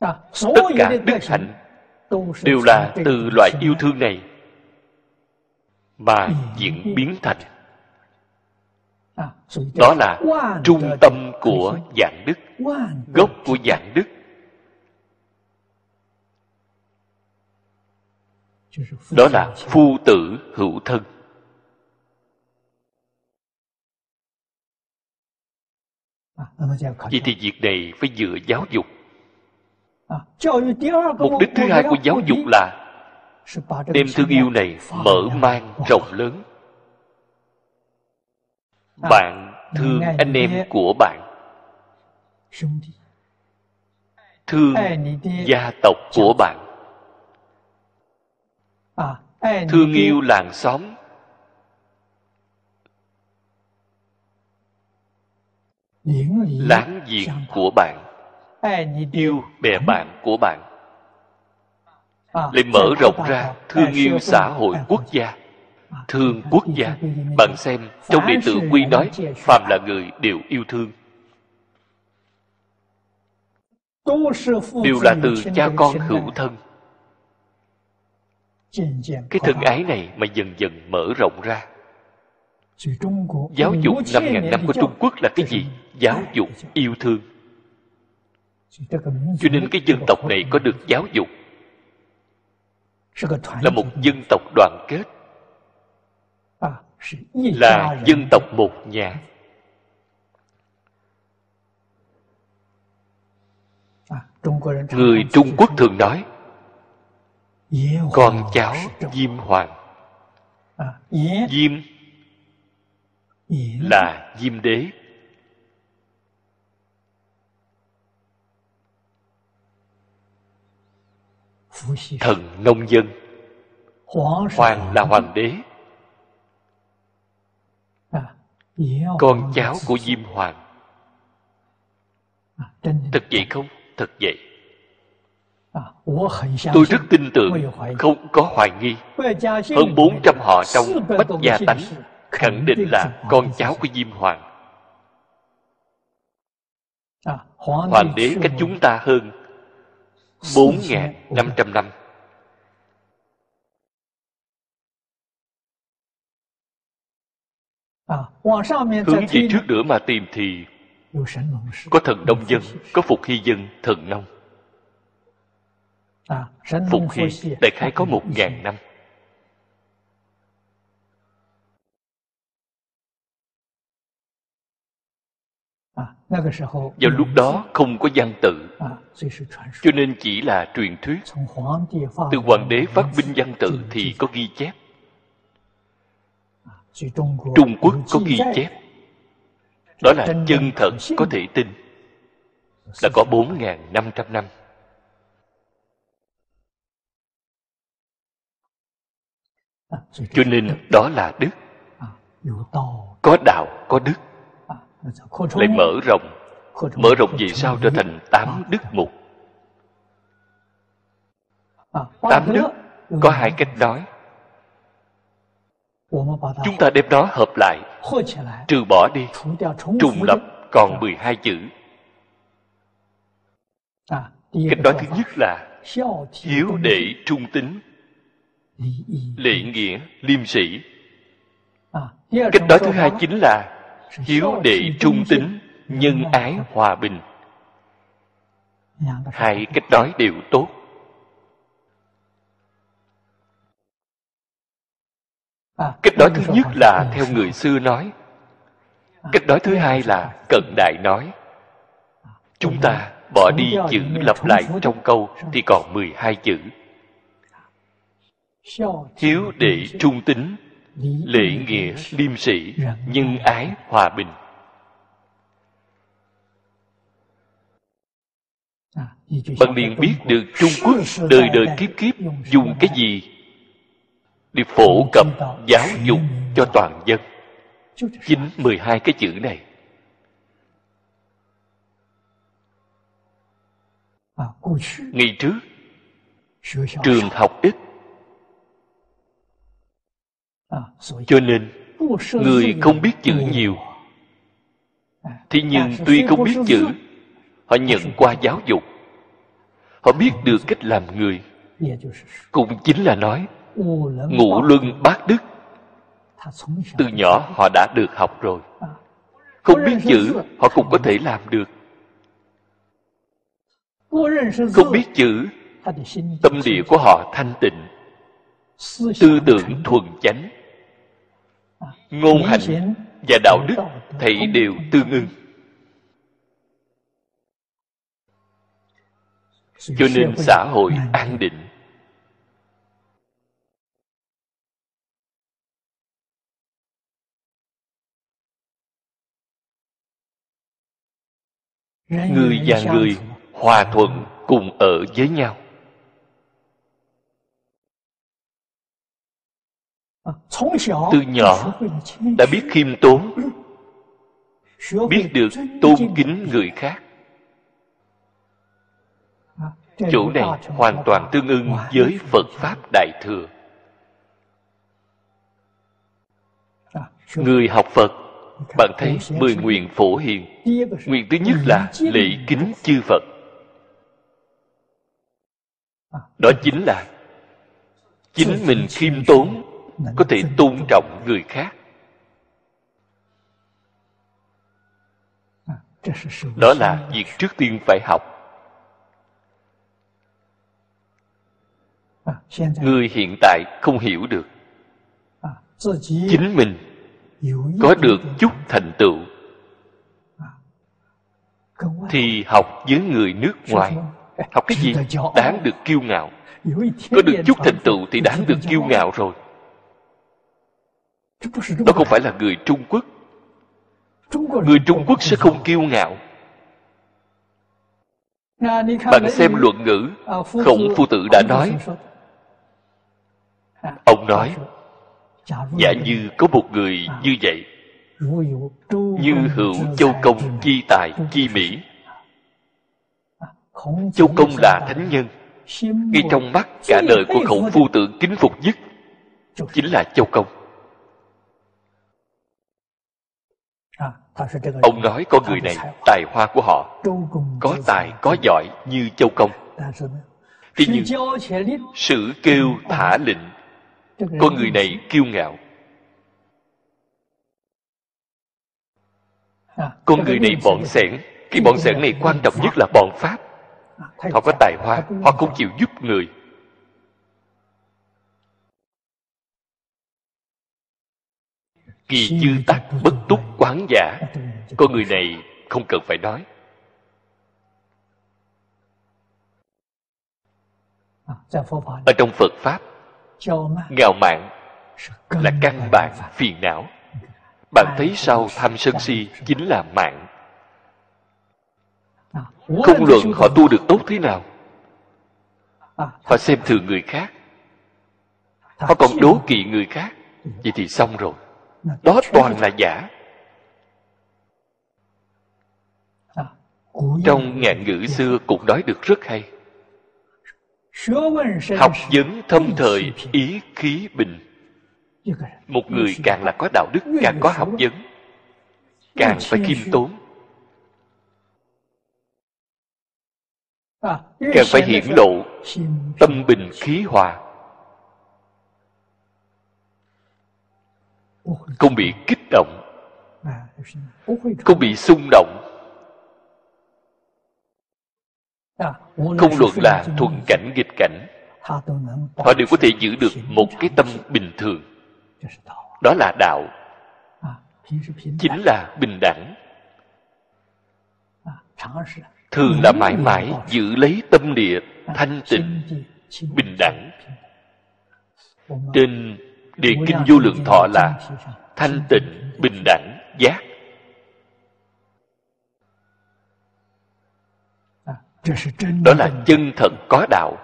Tất cả đức hạnh đều là từ loại yêu thương này mà diễn biến thành đó là trung tâm của dạng đức, gốc của dạng đức. Đó là phu tử hữu thân. Vậy thì việc này phải dựa giáo dục. Mục đích thứ hai của giáo dục là đem thương yêu này mở mang rộng lớn bạn thương anh em của bạn. Thương gia tộc của bạn. Thương yêu làng xóm. Láng giềng của bạn. Yêu bè bạn của bạn. Lại mở rộng ra thương yêu xã hội quốc gia thương quốc gia. Bạn xem trong đệ tử quy nói phàm là người đều yêu thương. Đều là từ cha con hữu thân. Cái thân ái này mà dần dần mở rộng ra. Giáo dục năm ngàn năm của trung quốc là cái gì? Giáo dục yêu thương. Cho nên cái dân tộc này có được giáo dục. Là một dân tộc đoàn kết là dân tộc một nhà. Người trung quốc thường nói, con cháu diêm hoàng. Diêm là diêm đế. Thần nông dân, hoàng là hoàng đế con cháu của diêm hoàng. Thật vậy không? Thật vậy. Tôi rất tin tưởng không có hoài nghi. Hơn bốn trăm họ trong bách gia tánh khẳng định là con cháu của diêm hoàng. Hoàng đế cách chúng ta hơn bốn năm trăm năm hướng về trước nữa mà tìm thì có thần nông dân có phục hy dân thần nông. Phục hy đại khái có một ngàn năm. Vào lúc đó không có văn tự. cho nên chỉ là truyền thuyết. từ hoàng đế phát binh văn tự thì có ghi chép trung quốc có ghi chép. Đó là chân thật có thể tin. Là có bốn năm trăm năm. Cho nên đó là đức. Có đạo có đức. lại mở rộng. Mở rộng về sau trở thành tám đức mục? Tám đức. Có hai cách nói chúng ta đem nó hợp lại trừ bỏ đi trùng lập còn 12 chữ。cách nói thứ nhất là hiếu đệ trung tính lễ nghĩa liêm sĩ cách nói thứ hai chính là hiếu đệ trung tính nhân ái hòa bình。hai cách nói đều tốt cách nói thứ nhất là theo người xưa nói. Cách nói thứ hai là cận đại nói. Chúng ta bỏ đi chữ lặp lại trong câu thì còn 12 chữ. Hiếu đệ trung tính lễ nghĩa liêm sĩ nhân ái hòa bình. Bạn liền biết được trung quốc đời đời kiếp kiếp dùng cái gì đi phổ cập giáo dục cho toàn dân. Chính 12 cái chữ này. Ngày trước, trường học ít cho nên, người không biết chữ nhiều. Thế nhưng tuy không biết chữ, họ nhận qua giáo dục. Họ biết được cách làm người. Cũng chính là nói ngũ luân bát đức. Từ nhỏ họ đã được học rồi. Không biết chữ họ cũng có thể làm được. Không biết chữ tâm địa của họ thanh tịnh. Tư tưởng thuần chánh. Ngôn hành và đạo đức thảy đều tương ưng. Cho nên xã hội an định người và người hòa thuận cùng ở với nhau. Từ nhỏ đã biết khiêm tốn biết được tôn kính người khác. Chỗ này hoàn toàn tương ưng với phật pháp đại thừa. Người học phật bạn thấy mười nguyện phổ hiền. nguyện thứ nhất là lễ kính chư phật. Đó chính là chính mình khiêm tốn có thể tôn trọng người khác. Đó là việc trước tiên phải học. Người hiện tại không hiểu được. Chính mình có được chút thành tựu. Thì học với người nước ngoài. học cái gì đáng được kiêu ngạo. Có được chút thành tựu thì đáng được kiêu ngạo rồi. Đó không phải là người trung quốc. Người trung quốc sẽ không kiêu ngạo. Bạn xem luận ngữ khổng phu tử đã nói. ông nói giả như có một người như vậy như hữu châu công chi tài chi mỹ. châu công là thánh nhân. Ngay trong mắt cả đời của khổng phu tử kính phục nhất chính là châu công. Ông nói con người này tài hoa của họ có tài có giỏi như châu công. Thế nhưng sự kêu thả lệnh con người này kiêu ngạo. Con người này bọn sẻn cái bọn sẻn này quan trọng nhất là bọn pháp. Họ có tài hoa họ không chịu giúp người. Kỳ dư tắc bất túc quán giả. Con người này. không cần phải nói. Ở trong phật pháp ngạo mạn là căn bản phiền não. bạn thấy sao tham sân si chính là mạng? Không luận họ tu được tốt thế nào. Họ xem thường người khác. họ còn đố kỵ người khác. Vậy thì xong rồi. Đó toàn là giả. Trong ngạn ngữ xưa cũng nói được rất hay học vấn thâm thời ý khí bình. Một người càng là có đạo đức càng có học vấn càng phải khiêm tốn. Càng phải hiển lộ tâm bình khí hòa. Không bị kích động. Không bị xung động không luận là thuận cảnh nghịch cảnh. Họ đều có thể giữ được một cái tâm bình thường. Đó là đạo. Chính là bình đẳng. Thường là mãi mãi giữ lấy tâm địa thanh tịnh bình đẳng. Trên địa kinh vô lượng thọ là thanh tịnh bình đẳng giác đó là chân thật có đạo.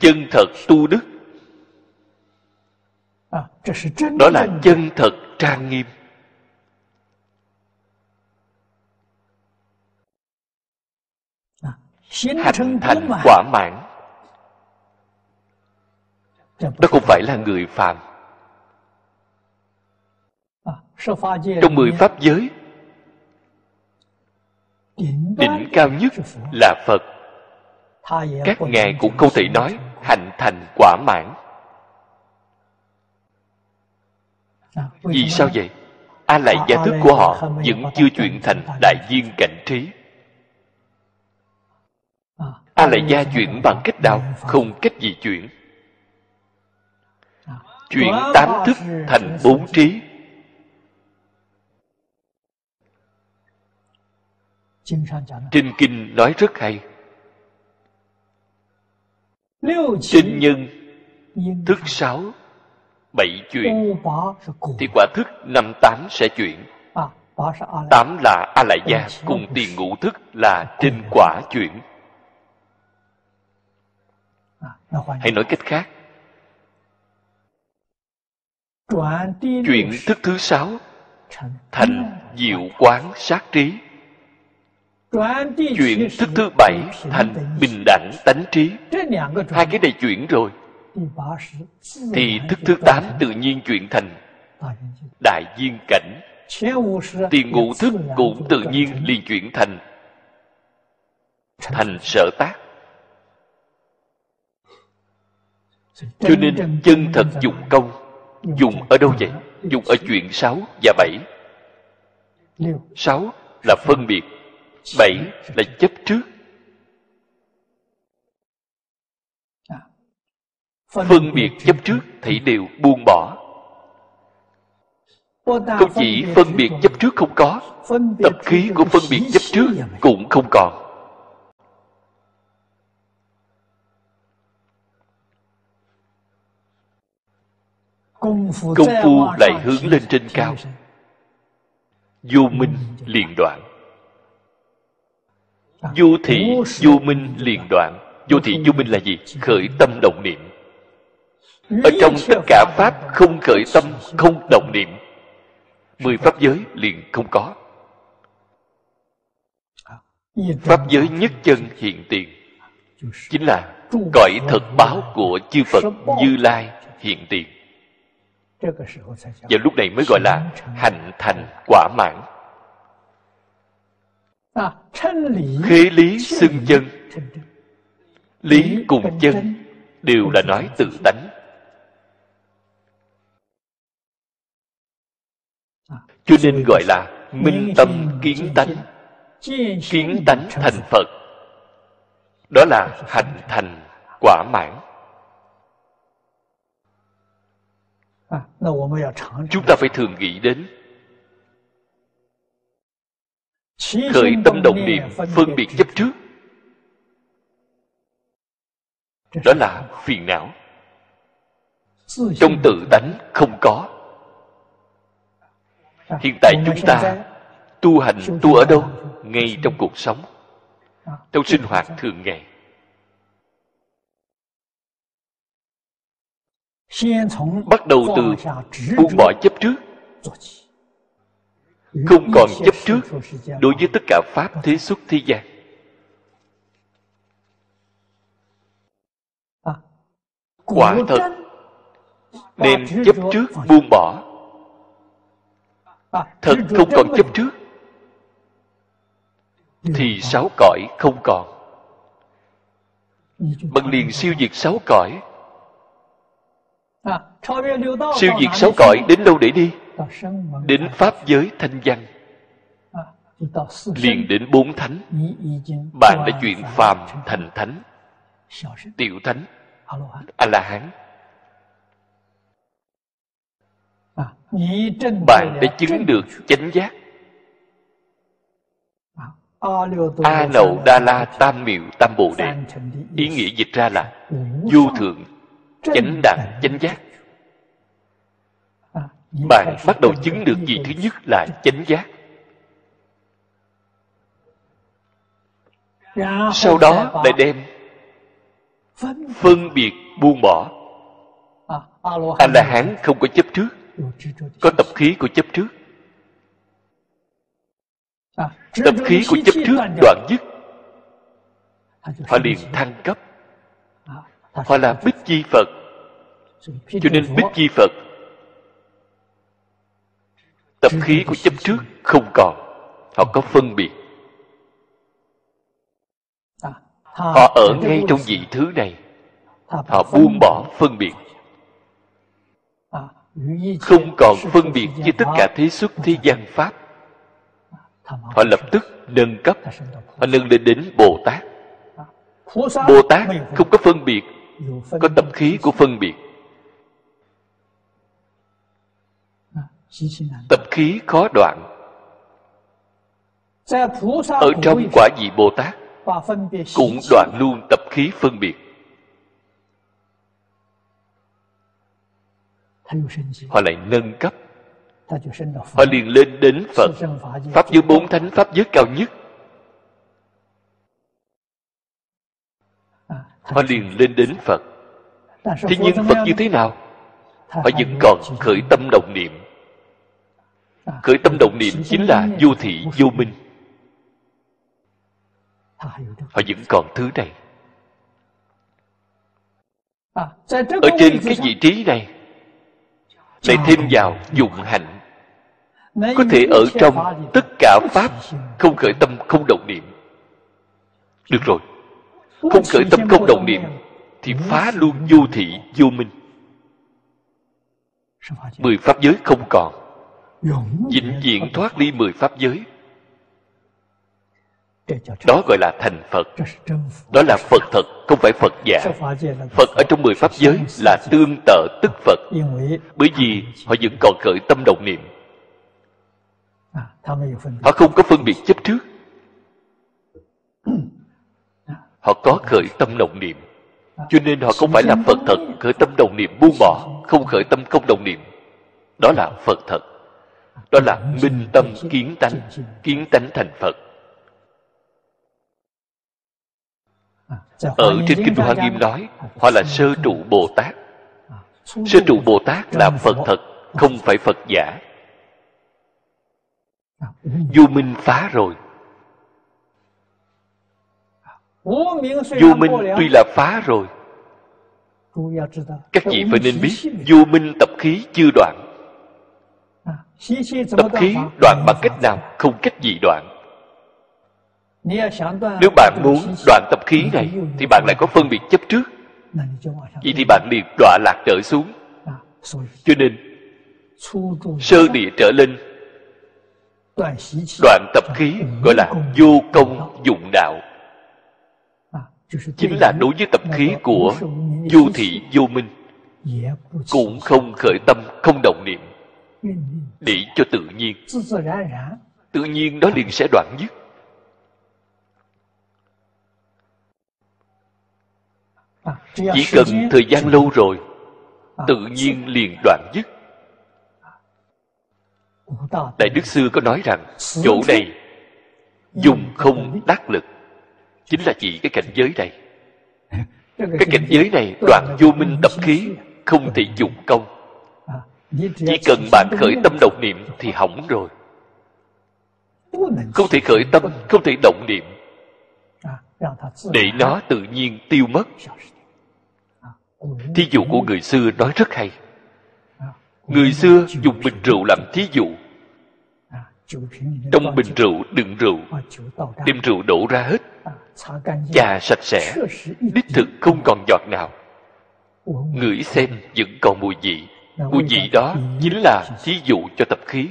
Chân thật tu đức. Đó là chân thật trang nghiêm. Hành thành quả mãn. Đó không phải là người phàm. Trong mười pháp giới đỉnh cao nhất là phật. Các ngài cũng không thể nói hành thành quả mãn. Vì sao vậy? A lại gia thức của họ vẫn chưa chuyển thành đại viên cảnh trí. A lại gia chuyển bằng cách nào? không cách gì chuyển. Chuyển tám thức thành bốn trí trên kinh nói rất hay. Trên nhân thức sáu bảy chuyển thì quả thức năm tám sẽ chuyển. Tám là a lại gia cùng tiền ngũ thức là trên quả chuyển. Hay nói cách khác. Chuyển thức thứ sáu. Thành diệu quán sát trí chuyển thức thứ bảy thành bình đẳng tánh trí. Hai cái này chuyển rồi. Thì thức thứ tám tự nhiên chuyển thành đại viên cảnh. Tiền ngũ thức cũng tự nhiên liền chuyển thành thành sở tác. Cho nên chân thật dụng công, dùng ở đâu vậy? Dùng ở chuyện sáu và bảy. Sáu là phân biệt bảy là chấp trước. Phân biệt chấp trước thì đều buông bỏ. Không chỉ phân biệt chấp trước không có tập khí của phân biệt chấp trước cũng không còn. Công phu lại hướng lên trên cao. vô minh liền đoạn vô thị, vô minh liền đoạn. Vô thị, vô minh là gì? Khởi tâm động niệm. Ở trong tất cả pháp, không khởi tâm, không động niệm. Mười pháp giới liền không có. Pháp giới nhất chân hiện tiền. Chính là cõi thật báo của chư phật như lai hiện tiền. Và lúc này mới gọi là hành thành quả mãn khế lý xưng chân lý cùng chân đều là nói tự tánh. Cho nên gọi là minh tâm kiến tánh. kiến tánh thành phật. Đó là hành thành quả mãn. Chúng ta phải thường nghĩ đến khởi tâm động niệm phân biệt chấp trước. Đó là phiền não. Trong tự tánh không có. Hiện tại chúng ta tu hành tu ở đâu? ngay trong cuộc sống trong sinh hoạt thường ngày. Bắt đầu từ buông bỏ chấp trước không còn chấp trước đối với tất cả pháp thế xuất thế gian. Quả thật đem chấp trước buông bỏ. Thật không còn chấp trước thì sáu cõi không còn. bằng liền siêu diệt sáu cõi. Siêu diệt sáu cõi đến đâu để đi đến pháp giới thanh văn. liền đến bốn thánh. Bạn đã chuyển phàm thành thánh. Tiểu thánh. A la hán bạn đã chứng được chánh giác. A nậu đa la tam miệu tam bồ đề. Ý nghĩa dịch ra là vô thượng chánh đạt chánh giác bạn bắt đầu chứng được gì thứ nhất là chánh giác. Sau đó lại đem phân biệt buông bỏ. A la hán không có chấp trước, có tập khí của chấp trước. Tập khí của chấp trước đoạn dứt họ liền thăng cấp. Họ là bích chi phật. Cho nên bích chi phật tập khí của chấp trước không còn. Họ có phân biệt. Họ ở ngay trong vị thứ này. Họ buông bỏ phân biệt. Không còn phân biệt với tất cả thế xuất, thế gian pháp. Họ lập tức nâng cấp. Họ nâng lên đến bồ tát. Bồ tát không có phân biệt, có tập khí của phân biệt. Tập khí khó đoạn. Ở trong quả vị bồ tát cũng đoạn luôn tập khí phân biệt. Họ lại nâng cấp. Họ liền lên đến phật. Pháp giới bốn thánh pháp giới cao nhất. Họ liền lên đến phật. Thế nhưng phật như thế nào? Họ vẫn còn khởi tâm động niệm khởi tâm động niệm chính là vô thị, vô minh. Họ vẫn còn thứ này. Ở trên cái vị trí này, lại thêm vào dụng hạnh. Có thể ở trong tất cả pháp không khởi tâm không động niệm. Được rồi. Không khởi tâm không động niệm thì phá luôn vô thị, vô minh. Mười pháp giới không còn vĩnh viễn thoát ly mười pháp giới. Đó gọi là thành phật. Đó là phật thật, không phải phật giả. Phật ở trong mười pháp giới là tương tự tức phật. Bởi vì họ vẫn còn khởi tâm động niệm. Họ không có phân biệt chấp trước. Họ có khởi tâm động niệm. Cho nên họ không phải là phật thật khởi tâm đồng niệm buông bỏ, không khởi tâm không đồng niệm. Đó là phật thật đó là minh tâm kiến tánh kiến tánh thành phật. Ở trên kinh hoa nghiêm nói, họ là sơ trụ bồ tát. Sơ trụ bồ tát là phật thật, không phải phật giả. Du minh phá rồi. Vô minh tuy là phá rồi. Các vị phải nên biết, vô minh tập khí chưa đoạn tập khí đoạn bằng cách nào? Không cách gì đoạn. nếu bạn muốn đoạn tập khí này thì bạn lại có phân biệt chấp trước. vậy thì bạn liền đọa lạc trở xuống. cho nên sơ địa trở lên. đoạn tập khí gọi là vô công dụng đạo. chính là đối với tập khí của vô thị vô minh cũng không khởi tâm không động niệm để cho tự nhiên. Tự nhiên đó liền sẽ đoạn dứt. Chỉ cần thời gian lâu rồi, tự nhiên liền đoạn dứt. Đại đức sư có nói rằng, chỗ này dùng không đắc lực. Chính là chỉ cái cảnh giới này. Cái cảnh giới này đoạn vô minh tập khí, không thể dùng công chỉ cần bạn khởi tâm động niệm thì hỏng rồi. Không thể khởi tâm không thể động niệm. Để nó tự nhiên tiêu mất. Thí dụ của người xưa nói rất hay. Người xưa dùng bình rượu làm thí dụ. Trong bình rượu đựng rượu. Đem rượu đổ ra hết. Chà sạch sẽ. Đích thực không còn giọt nào. Ngửi xem vẫn còn mùi vị mùi vị đó chính là thí dụ cho tập khí.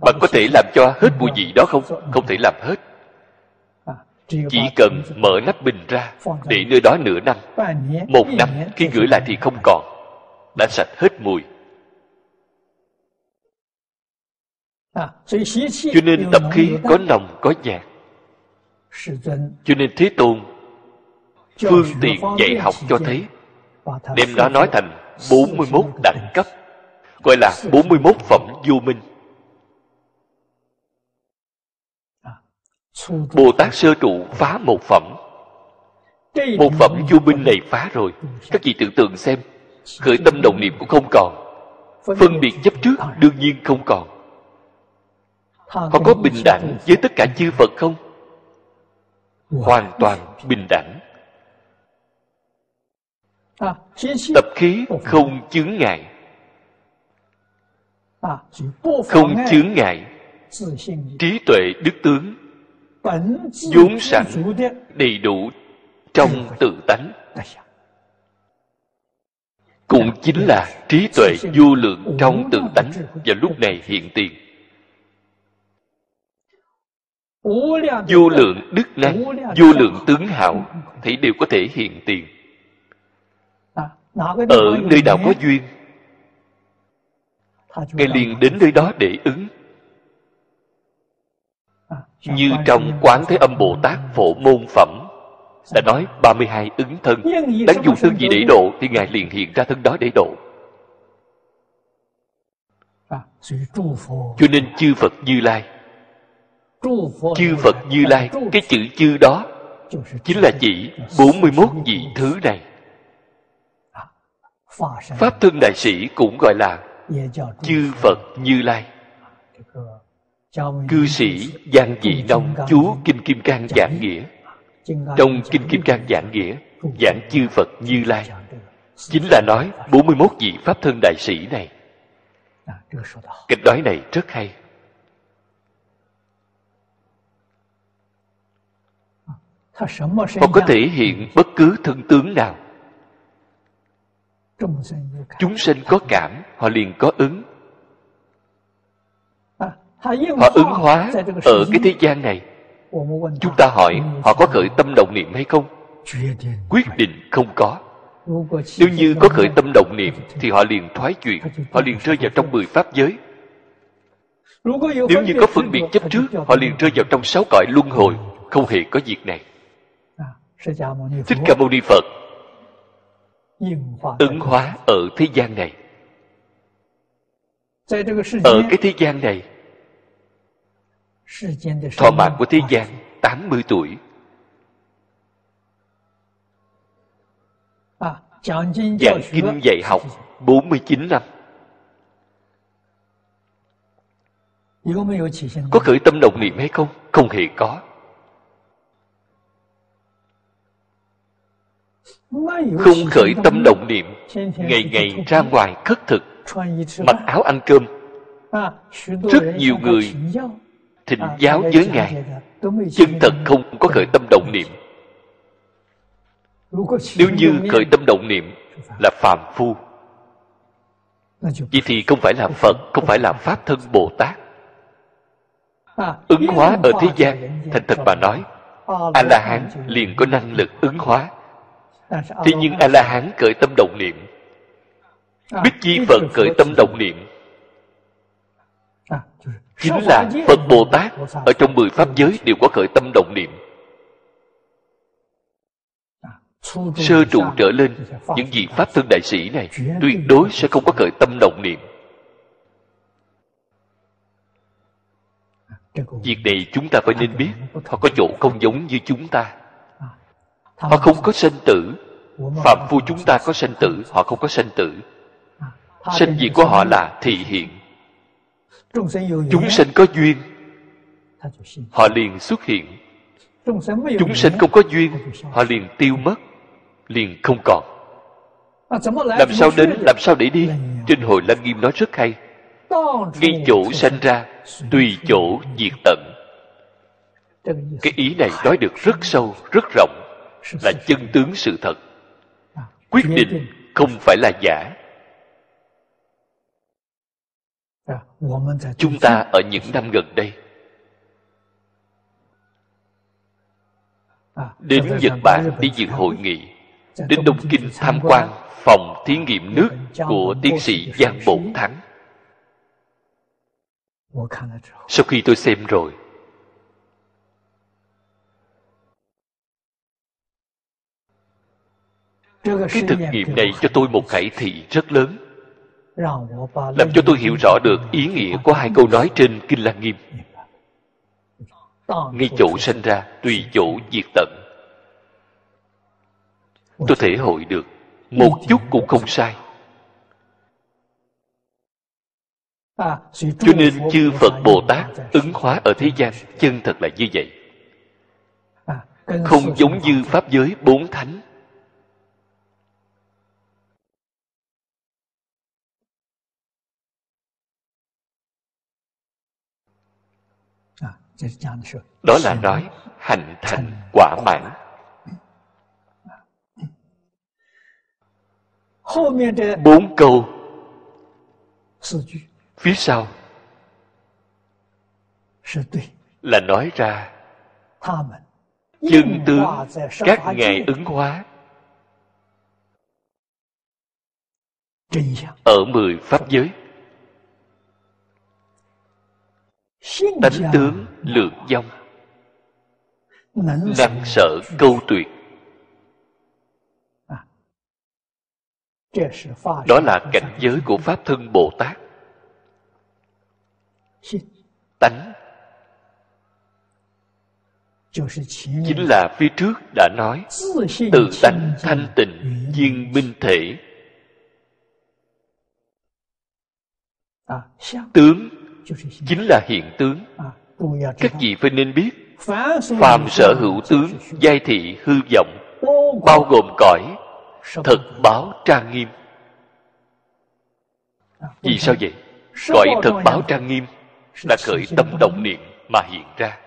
Bạn có thể làm cho hết mùi vị đó không? Không thể làm hết. Chỉ cần mở nắp bình ra để nơi đó nửa năm một năm khi gửi lại thì không còn. Đã sạch hết mùi. Cho nên tập khí có nồng có nhạt cho nên thế tôn phương tiện dạy học cho thấy đem nó nói thành 41 đẳng cấp gọi là 41 phẩm vô minh. Bồ Tát sơ trụ phá một phẩm. Một phẩm vô minh này phá rồi. Các vị tưởng tượng xem Khởi tâm đồng niệm cũng không còn. Phân biệt chấp trước đương nhiên không còn. Họ có bình đẳng với tất cả chư Phật không? Hoàn toàn bình đẳng Tập khí không chướng ngại. Không chướng ngại. Trí tuệ đức tướng. Vốn sẵn đầy đủ trong tự tánh. Cũng chính là trí tuệ vô lượng trong tự tánh. Và lúc này hiện tiền. Vô lượng đức năng vô lượng tướng hảo thì đều có thể hiện tiền ở nơi nào có duyên. Ngài liền đến nơi đó để ứng. Như trong quán thế âm bồ tát phổ môn phẩm đã nói 32 ứng thân. Đáng dùng thân gì để độ thì ngài liền hiện ra thân đó để độ. Cho nên chư phật như lai. Chư phật như lai cái chữ chư đó chính là chỉ 41 vị thứ này pháp thân đại sĩ cũng gọi là chư phật như lai. Cư sĩ giang dị nông chú kinh kim cang giảng nghĩa. Trong kinh kim cang giảng nghĩa giảng chư phật như lai. Chính là nói 41 vị pháp thân đại sĩ này. Cách nói này rất hay. Họ có thể hiện bất cứ thân tướng nào chúng sinh có cảm họ liền có ứng. Họ ứng hóa ở cái thế gian này. Chúng ta hỏi họ có khởi tâm động niệm hay không? Quyết định không có. Nếu như có khởi tâm động niệm thì họ liền thoái chuyển họ liền rơi vào trong mười pháp giới. Nếu như có phân biệt chấp trước họ liền rơi vào trong sáu cõi luân hồi không hề có việc này. Thích ca mâu ni phật ứng hóa ở thế gian này. Ở cái thế gian này thọ mạng của thế gian 80 tuổi. giảng kinh dạy học 49 năm. có khởi tâm động niệm hay không? Không hề có không khởi tâm động niệm ngày ngày ra ngoài khất thực mặc áo ăn cơm. rất nhiều người thịnh giáo với ngài. Chân thật không có khởi tâm động niệm. Nếu như khởi tâm động niệm là phàm phu vậy thì không phải là phật không phải là pháp thân bồ tát. Ứng hóa ở thế gian thành thật mà nói a la hán liền có năng lực ứng hóa thế nhưng a la hán khởi tâm động niệm. Biết chi phật khởi tâm động niệm. Chính là phật bồ tát ở trong mười pháp giới đều có khởi tâm động niệm. Sơ trụ trở lên những vị pháp thân đại sĩ này tuyệt đối sẽ không có khởi tâm động niệm. Việc này chúng ta phải nên biết họ có chỗ không giống như chúng ta họ không có sanh tử. Phạm phu chúng ta có sanh tử, họ không có sanh tử. Sanh diệt của họ là thị hiện. Chúng sanh có duyên. Họ liền xuất hiện. Chúng sanh không có duyên, họ liền tiêu mất, liền không còn. Làm sao đến, làm sao để đi? Trên hồi lăng nghiêm nói rất hay. Ngay chỗ sanh ra, tùy chỗ diệt tận. Cái ý này nói được rất sâu, rất rộng là chân tướng sự thật. Quyết định không phải là giả. Chúng ta ở những năm gần đây. Đến nhật bản đi dự hội nghị đến đông kinh tham quan phòng thí nghiệm nước của tiến sĩ giang bổn thắng. Sau khi tôi xem rồi cái thực nghiệm này cho tôi một khải thị rất lớn. Làm cho tôi hiểu rõ được ý nghĩa của hai câu nói trên kinh lăng nghiêm. Ngay chỗ sanh ra tùy chỗ diệt tận. tôi thể hội được. một chút cũng không sai. Cho nên chư phật bồ tát ứng hóa ở thế gian chân thật là như vậy. Không giống như pháp giới bốn thánh đó là nói hành thành quả mãn. Bốn câu. Phía sau. Là nói ra. Chân tướng các ngài ứng hóa. Ở mười pháp giới tánh tướng lượng dông năng sở câu tuyệt đó là cảnh giới của pháp thân bồ tát. Tánh. Chính là phía trước đã nói tự tánh thanh tịnh viên minh thể. Tướng chính là hiện tướng. Các vị phải nên biết, phàm sở hữu tướng, giai thị hư vọng, bao gồm cõi, thật báo trang nghiêm. Vì sao vậy? Cõi thật báo trang nghiêm là khởi tâm động niệm mà hiện ra.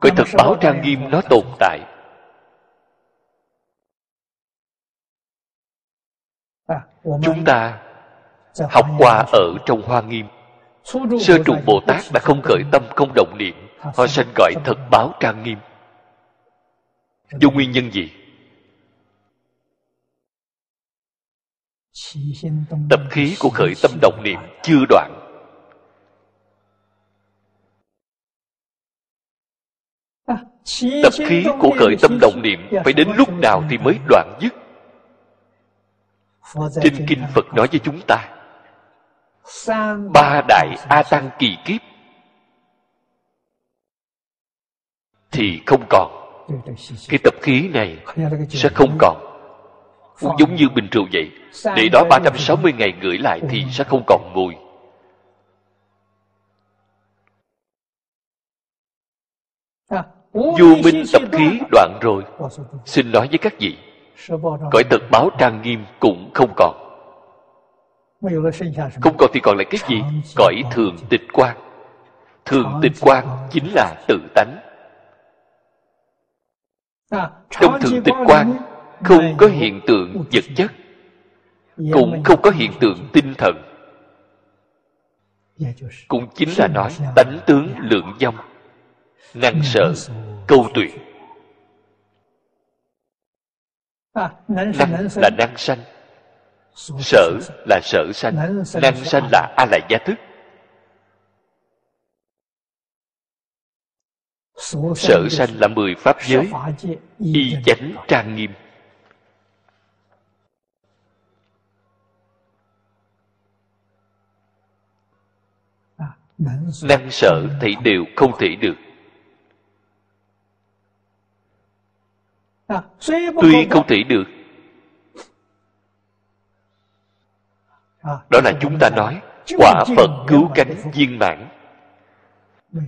Cõi thật báo trang nghiêm nó tồn tại. Chúng ta học qua ở trong Hoa Nghiêm. Sơ trụ Bồ Tát đã không khởi tâm, không động niệm. Họ sanh gọi thật báo trang nghiêm. Do nguyên nhân gì? Tập khí của khởi tâm động niệm chưa đoạn. Tập khí của khởi tâm động niệm Phải đến lúc nào thì mới đoạn dứt? Trên Kinh Phật nói với chúng ta Ba đại A Tăng kỳ kiếp. Thì không còn. Cái tập khí này sẽ không còn. Cũng giống như bình rượu vậy. Để đó 360 ngày gửi lại thì sẽ không còn mùi. Vô minh tập khí đoạn rồi. Xin nói với các vị cõi tật báo trang nghiêm cũng không còn. Không còn thì còn lại cái gì? Cõi thường tịch quan thường tịch quan chính là tự tánh. Trong thường tịch quan không có hiện tượng vật chất cũng không có hiện tượng tinh thần. Cũng chính là nói tánh tướng lượng dông năng sợ câu tuyệt năng là năng sanh sở là sở sanh. Năng sanh là a la gia thức sở sanh là mười pháp giới. y chánh trang nghiêm. Năng sở thì đều không thể được. tuy không thể được. Đó là chúng ta nói quả phật cứu cánh viên mãn.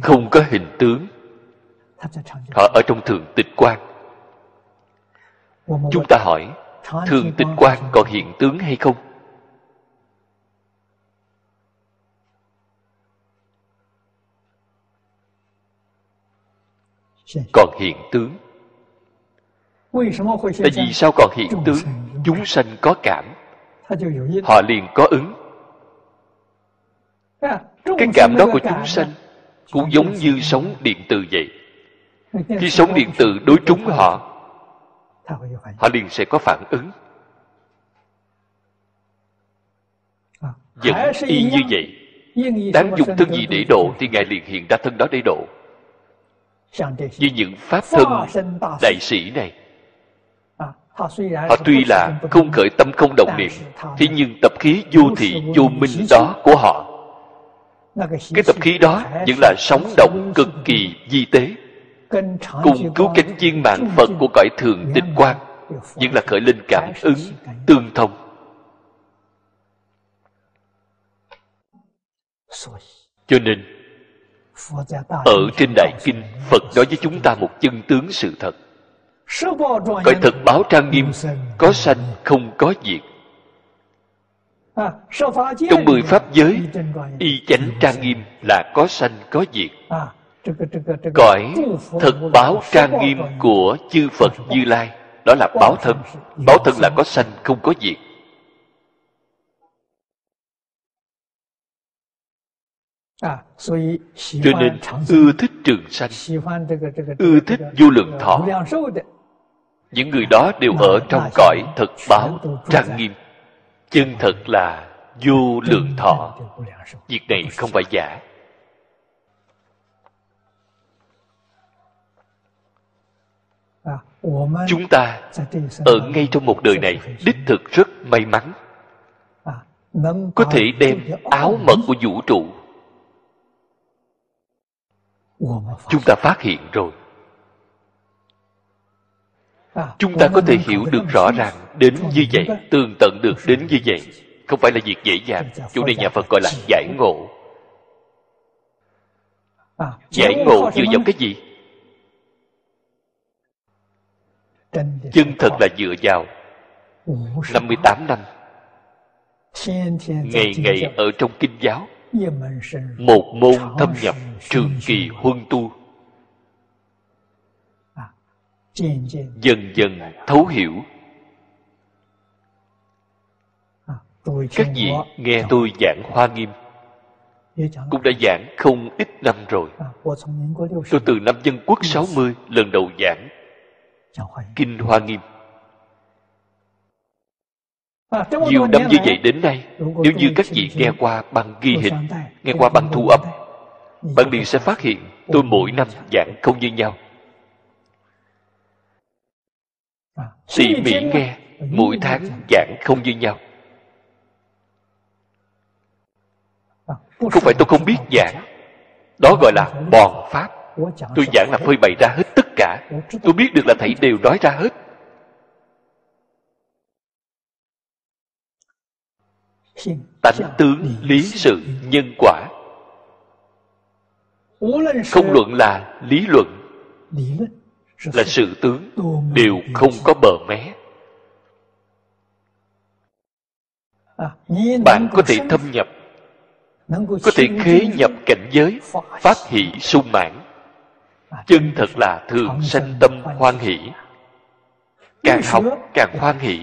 Không có hình tướng. Họ ở trong thượng tịch quan. Chúng ta hỏi thượng tịch quan còn hiện tướng hay không? Còn hiện tướng. Tại vì sao còn hiện tướng Chúng sanh có cảm? Họ liền có ứng. Cái cảm đó của chúng sanh Cũng giống như sống điện từ vậy. Khi sống điện từ đối trúng họ Họ liền sẽ có phản ứng. Vẫn y như vậy. Đáng dùng thân gì để độ Thì Ngài liền hiện ra thân đó để độ. Như những Pháp thân đại sĩ này. Họ tuy là không khởi tâm không động niệm, Thế nhưng tập khí vô thị, vô minh đó của họ. Cái tập khí đó vẫn là sóng động cực kỳ di tế. Cùng cứu cánh viên mạng Phật của cõi thường tịch quan Những là khởi lên cảm ứng tương thông. Cho nên, Ở trên Đại Kinh, Phật nói với chúng ta một chân tướng sự thật. Cõi thực báo trang nghiêm, Có sanh không có diệt. Trong mười pháp giới, Y chánh trang nghiêm là có sanh có diệt. Cõi thực báo trang nghiêm của chư Phật Như Lai, Đó là báo thân. Báo thân là có sanh không có diệt. Cho nên ưa thích trường sanh, ưa thích vô lượng thọ những người đó đều ở trong cõi thật báo trang nghiêm. Chân thật là vô lượng thọ. Việc này không phải giả. Chúng ta ở ngay trong một đời này, đích thực rất may mắn. Có thể đem áo mật của vũ trụ. Chúng ta phát hiện rồi chúng ta có thể hiểu được rõ ràng đến như vậy tường tận được đến như vậy không phải là việc dễ dàng. Chỗ này nhà phật gọi là giải ngộ. Giải ngộ dựa vào cái gì? Chân thật là dựa vào 58 năm Ngày ngày ở trong kinh giáo Một môn thâm nhập trường kỳ huân tu Dần dần thấu hiểu. Các vị nghe tôi giảng Hoa Nghiêm. Cũng đã giảng không ít năm rồi. Tôi từ năm dân quốc 60 lần đầu giảng Kinh Hoa Nghiêm. Nhiều năm như vậy đến nay Nếu như các vị nghe qua bằng ghi hình Nghe qua bằng thu âm Bạn liền sẽ phát hiện Tôi mỗi năm giảng không như nhau Tỉ mỉ nghe Mỗi tháng giảng không như nhau. Không phải tôi không biết giảng. Đó gọi là bòn pháp. Tôi giảng là phơi bày ra hết tất cả. Tôi biết được là thầy đều nói ra hết. Tánh tướng lý sự nhân quả. Không luận là lý luận là sự tướng đều không có bờ mé. Bạn có thể thâm nhập có thể khế nhập cảnh giới phát hỷ sung mãn. Chân thật là thường sanh tâm hoan hỷ. càng học càng hoan hỷ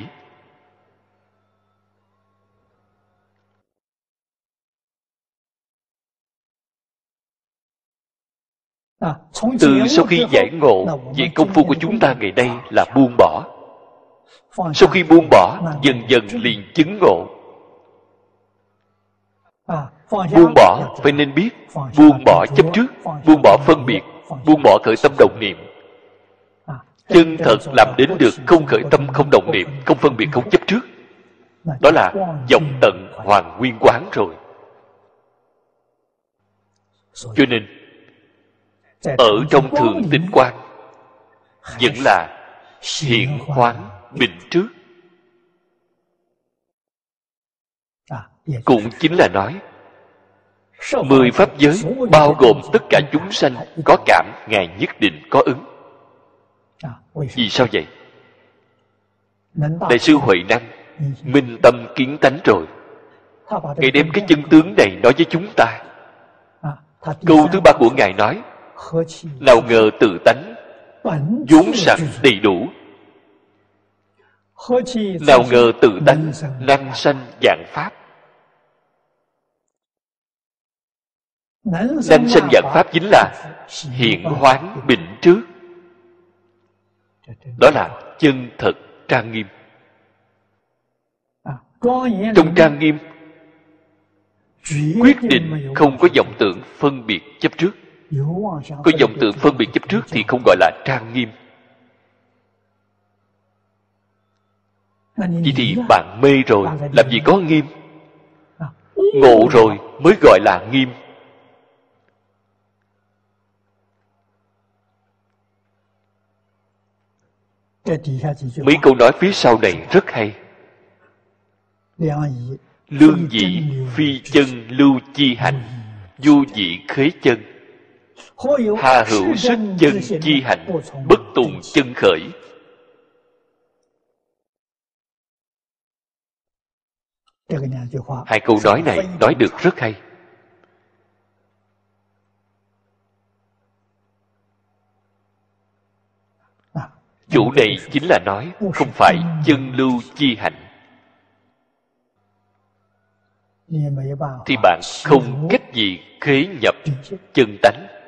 từ sau khi giải ngộ vậy công phu của chúng ta ngày nay là buông bỏ. Sau khi buông bỏ dần dần liền chứng ngộ. Buông bỏ phải nên biết. Buông bỏ chấp trước. Buông bỏ phân biệt. Buông bỏ khởi tâm đồng niệm. Chân thật làm đến được không khởi tâm không đồng niệm không phân biệt không chấp trước. Đó là dòng tận hoàn nguyên quán rồi. Cho nên ở trong thường tính quan, vẫn là hiện khoáng bình trước. Cũng chính là nói, mười pháp giới bao gồm tất cả chúng sanh có cảm ngài nhất định có ứng. Vì sao vậy? Đại sư huệ năng minh tâm kiến tánh rồi. Ngài đem cái chân tướng này nói với chúng ta. Câu thứ ba của ngài nói nào ngờ tự tánh vốn sẵn đầy đủ. Nào ngờ tự tánh năng sanh dạng pháp. Năng sanh dạng pháp chính là hiện hoán bình trước. Đó là chân thật trang nghiêm. Trong trang nghiêm quyết định không có vọng tưởng phân biệt chấp trước có dòng tượng phân biệt chấp trước thì không gọi là trang nghiêm. Vậy thì bạn mê rồi, Làm gì có nghiêm? Ngộ rồi mới gọi là nghiêm. Mấy câu nói phía sau này rất hay. Lương dị phi chân lưu chi hành, Du dị khế chân. Hà hữu sức chân chi hành Bất tùng chân khởi. Hai câu nói này nói được rất hay. Chủ này chính là nói Không phải chân lưu chi hành. Thì bạn không cách gì khế nhập chân tánh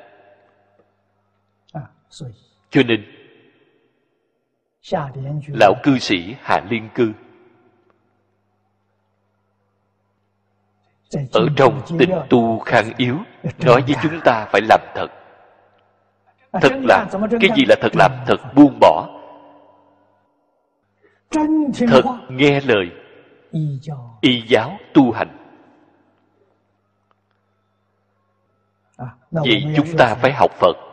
cho nên lão cư sĩ hạ liên cư ở trong tình tu khang yếu nói với chúng ta phải làm thật. Thật làm cái gì là thật làm thật? Buông bỏ. Thật nghe lời. Y giáo tu hành. Vậy chúng ta phải học phật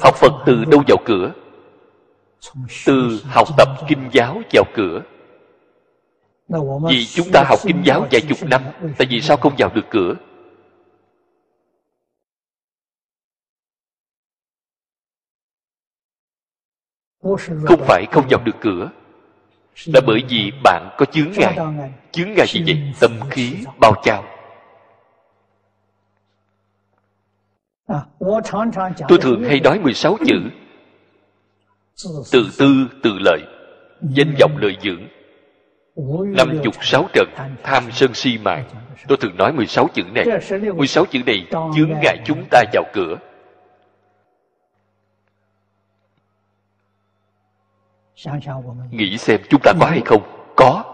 học phật từ đâu vào cửa? Từ học tập kinh giáo vào cửa. Vì chúng ta học kinh giáo vài chục năm, tại vì sao không vào được cửa? Không phải không vào được cửa, là bởi vì bạn có chướng ngại. Chướng ngại gì vậy? Tâm khí bao trao. Tôi thường hay nói 16 chữ. Từ tư, từ lợi, danh vọng lợi dưỡng. Năm chục sáu trận tham sân si mạng tôi thường nói 16 chữ này. 16 chữ này chướng ngại chúng ta vào cửa. Nghĩ xem chúng ta có hay không? Có.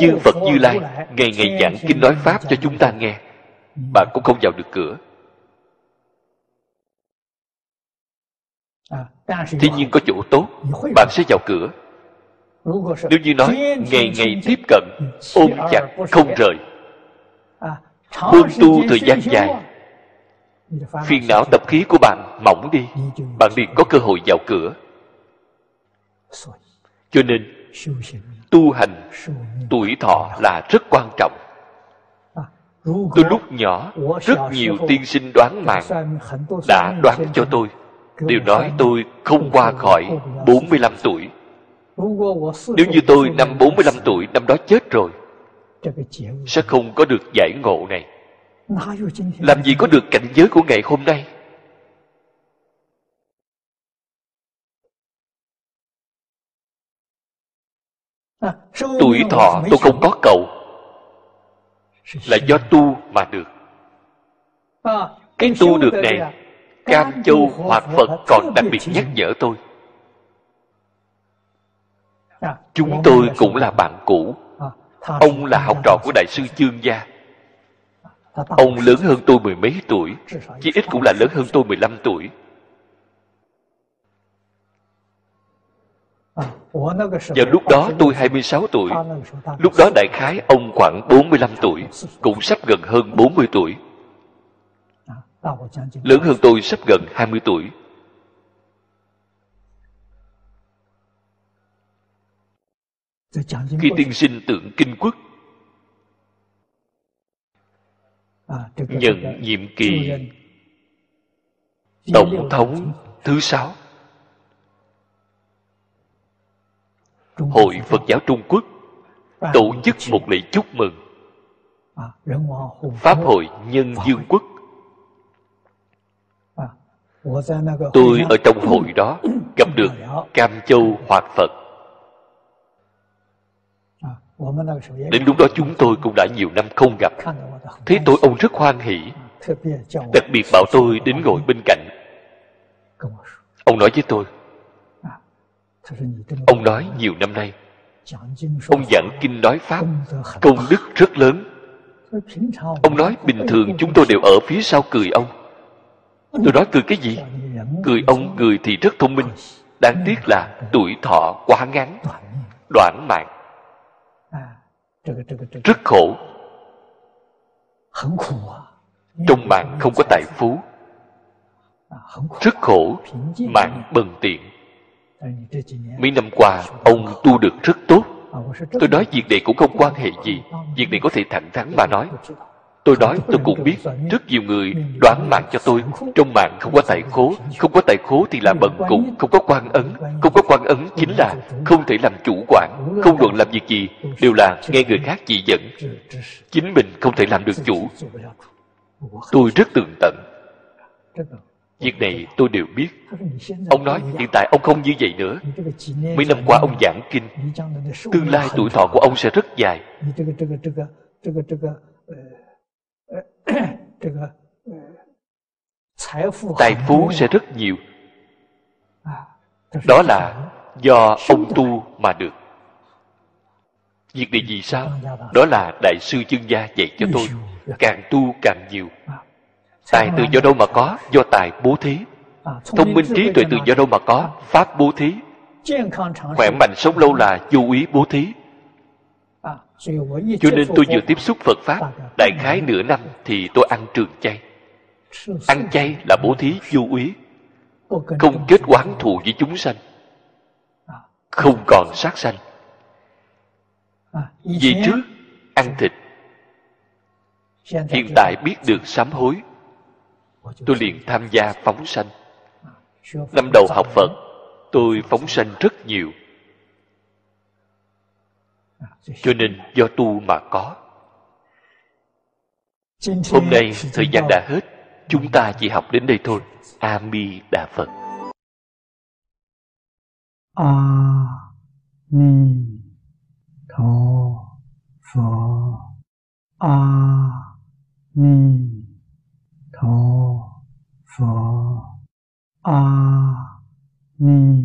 Chư phật như lai ngày ngày giảng kinh nói pháp cho chúng ta nghe. Bạn cũng không vào được cửa. Thế nhưng có chỗ tốt bạn sẽ vào cửa。nếu như nói ngày ngày tiếp cận ôm chặt không rời。huân tu thời gian dài。phiền não tập khí của bạn mỏng đi bạn liền có cơ hội vào cửa。cho nên tu hành tuổi thọ là rất quan trọng。tôi lúc nhỏ rất nhiều tiên sinh đoán mạng đã đoán cho tôi đều nói tôi không qua khỏi 45 tuổi. Nếu như tôi năm 45 tuổi, năm đó chết rồi, sẽ không có được giải ngộ này. Làm gì có được cảnh giới của ngày hôm nay? Tuổi thọ tôi không có cầu, là do tu mà được. Cái tu được này cam châu hoạt phật còn đặc biệt nhắc nhở tôi. Chúng tôi cũng là bạn cũ. Ông là học trò của đại sư chương gia. Ông lớn hơn tôi mười mấy tuổi chí ít cũng là lớn hơn tôi mười lăm tuổi. Vào lúc đó tôi 26 tuổi. Lúc đó đại khái ông khoảng 45 tuổi Cũng sắp gần hơn 40 tuổi Lớn hơn tôi sắp gần 20 tuổi. Khi tiên sinh tượng kinh quốc Nhận nhiệm kỳ Tổng thống thứ sáu. Hội Phật giáo Trung Quốc tổ chức một lễ chúc mừng. Pháp hội Nhân Dương Quốc Tôi ở trong hội đó gặp được Cam Châu Hoạt Phật. Đến lúc đó chúng tôi cũng đã nhiều năm không gặp. Thấy tôi ông rất hoan hỷ. Đặc biệt bảo tôi đến ngồi bên cạnh. Ông nói với tôi. Ông nói nhiều năm nay. Ông giảng kinh nói Pháp. Công đức rất lớn. Ông nói bình thường chúng tôi đều ở phía sau cười ông Tôi nói cười cái gì? Cười ông cười thì rất thông minh. Đáng tiếc là tuổi thọ quá ngắn. Đoạn mạng. Rất khổ. Trong mạng không có tài phú. Rất khổ. Mạng bần tiện. Mấy năm qua, Ông tu được rất tốt. Tôi nói việc này cũng không quan hệ gì. Việc này có thể thẳng thắn mà nói. Tôi nói tôi cũng biết, Rất nhiều người đoán mạng cho tôi. Trong mạng không có tài khố, Không có tài khố thì là bận cùng, Không có quan ấn. Không có quan ấn chính là Không thể làm chủ quản, Không luận làm việc gì, Đều là nghe người khác chỉ dẫn. Chính mình không thể làm được chủ. Tôi rất tường tận. Việc này tôi đều biết. Ông nói hiện tại ông không như vậy nữa. Mấy năm qua ông giảng kinh, Tương lai tuổi thọ của ông sẽ rất dài. Tài phú sẽ rất nhiều. Đó là do ông tu mà được. Việc này vì sao? Đó là Đại sư chân gia dạy cho tôi. Càng tu càng nhiều. Tài từ do đâu mà có? Do tài bố thí. Thông minh trí tuệ từ do đâu mà có? Pháp bố thí. Khỏe mạnh sống lâu là vô ý bố thí cho nên tôi vừa tiếp xúc Phật Pháp, Đại khái nửa năm thì tôi ăn trường chay. Ăn chay là bố thí vô úy, Không kết quán thù với chúng sanh, không còn sát sanh. Vì trước, ăn thịt, hiện tại biết được sám hối, tôi liền tham gia phóng sanh. Năm đầu học phật, tôi phóng sanh rất nhiều cho nên do tu mà có. Hôm nay thời gian đã hết chúng ta chỉ học đến đây thôi. A mi đà phật. A ni tho phở a ni tho phở a ni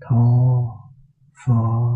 tho phở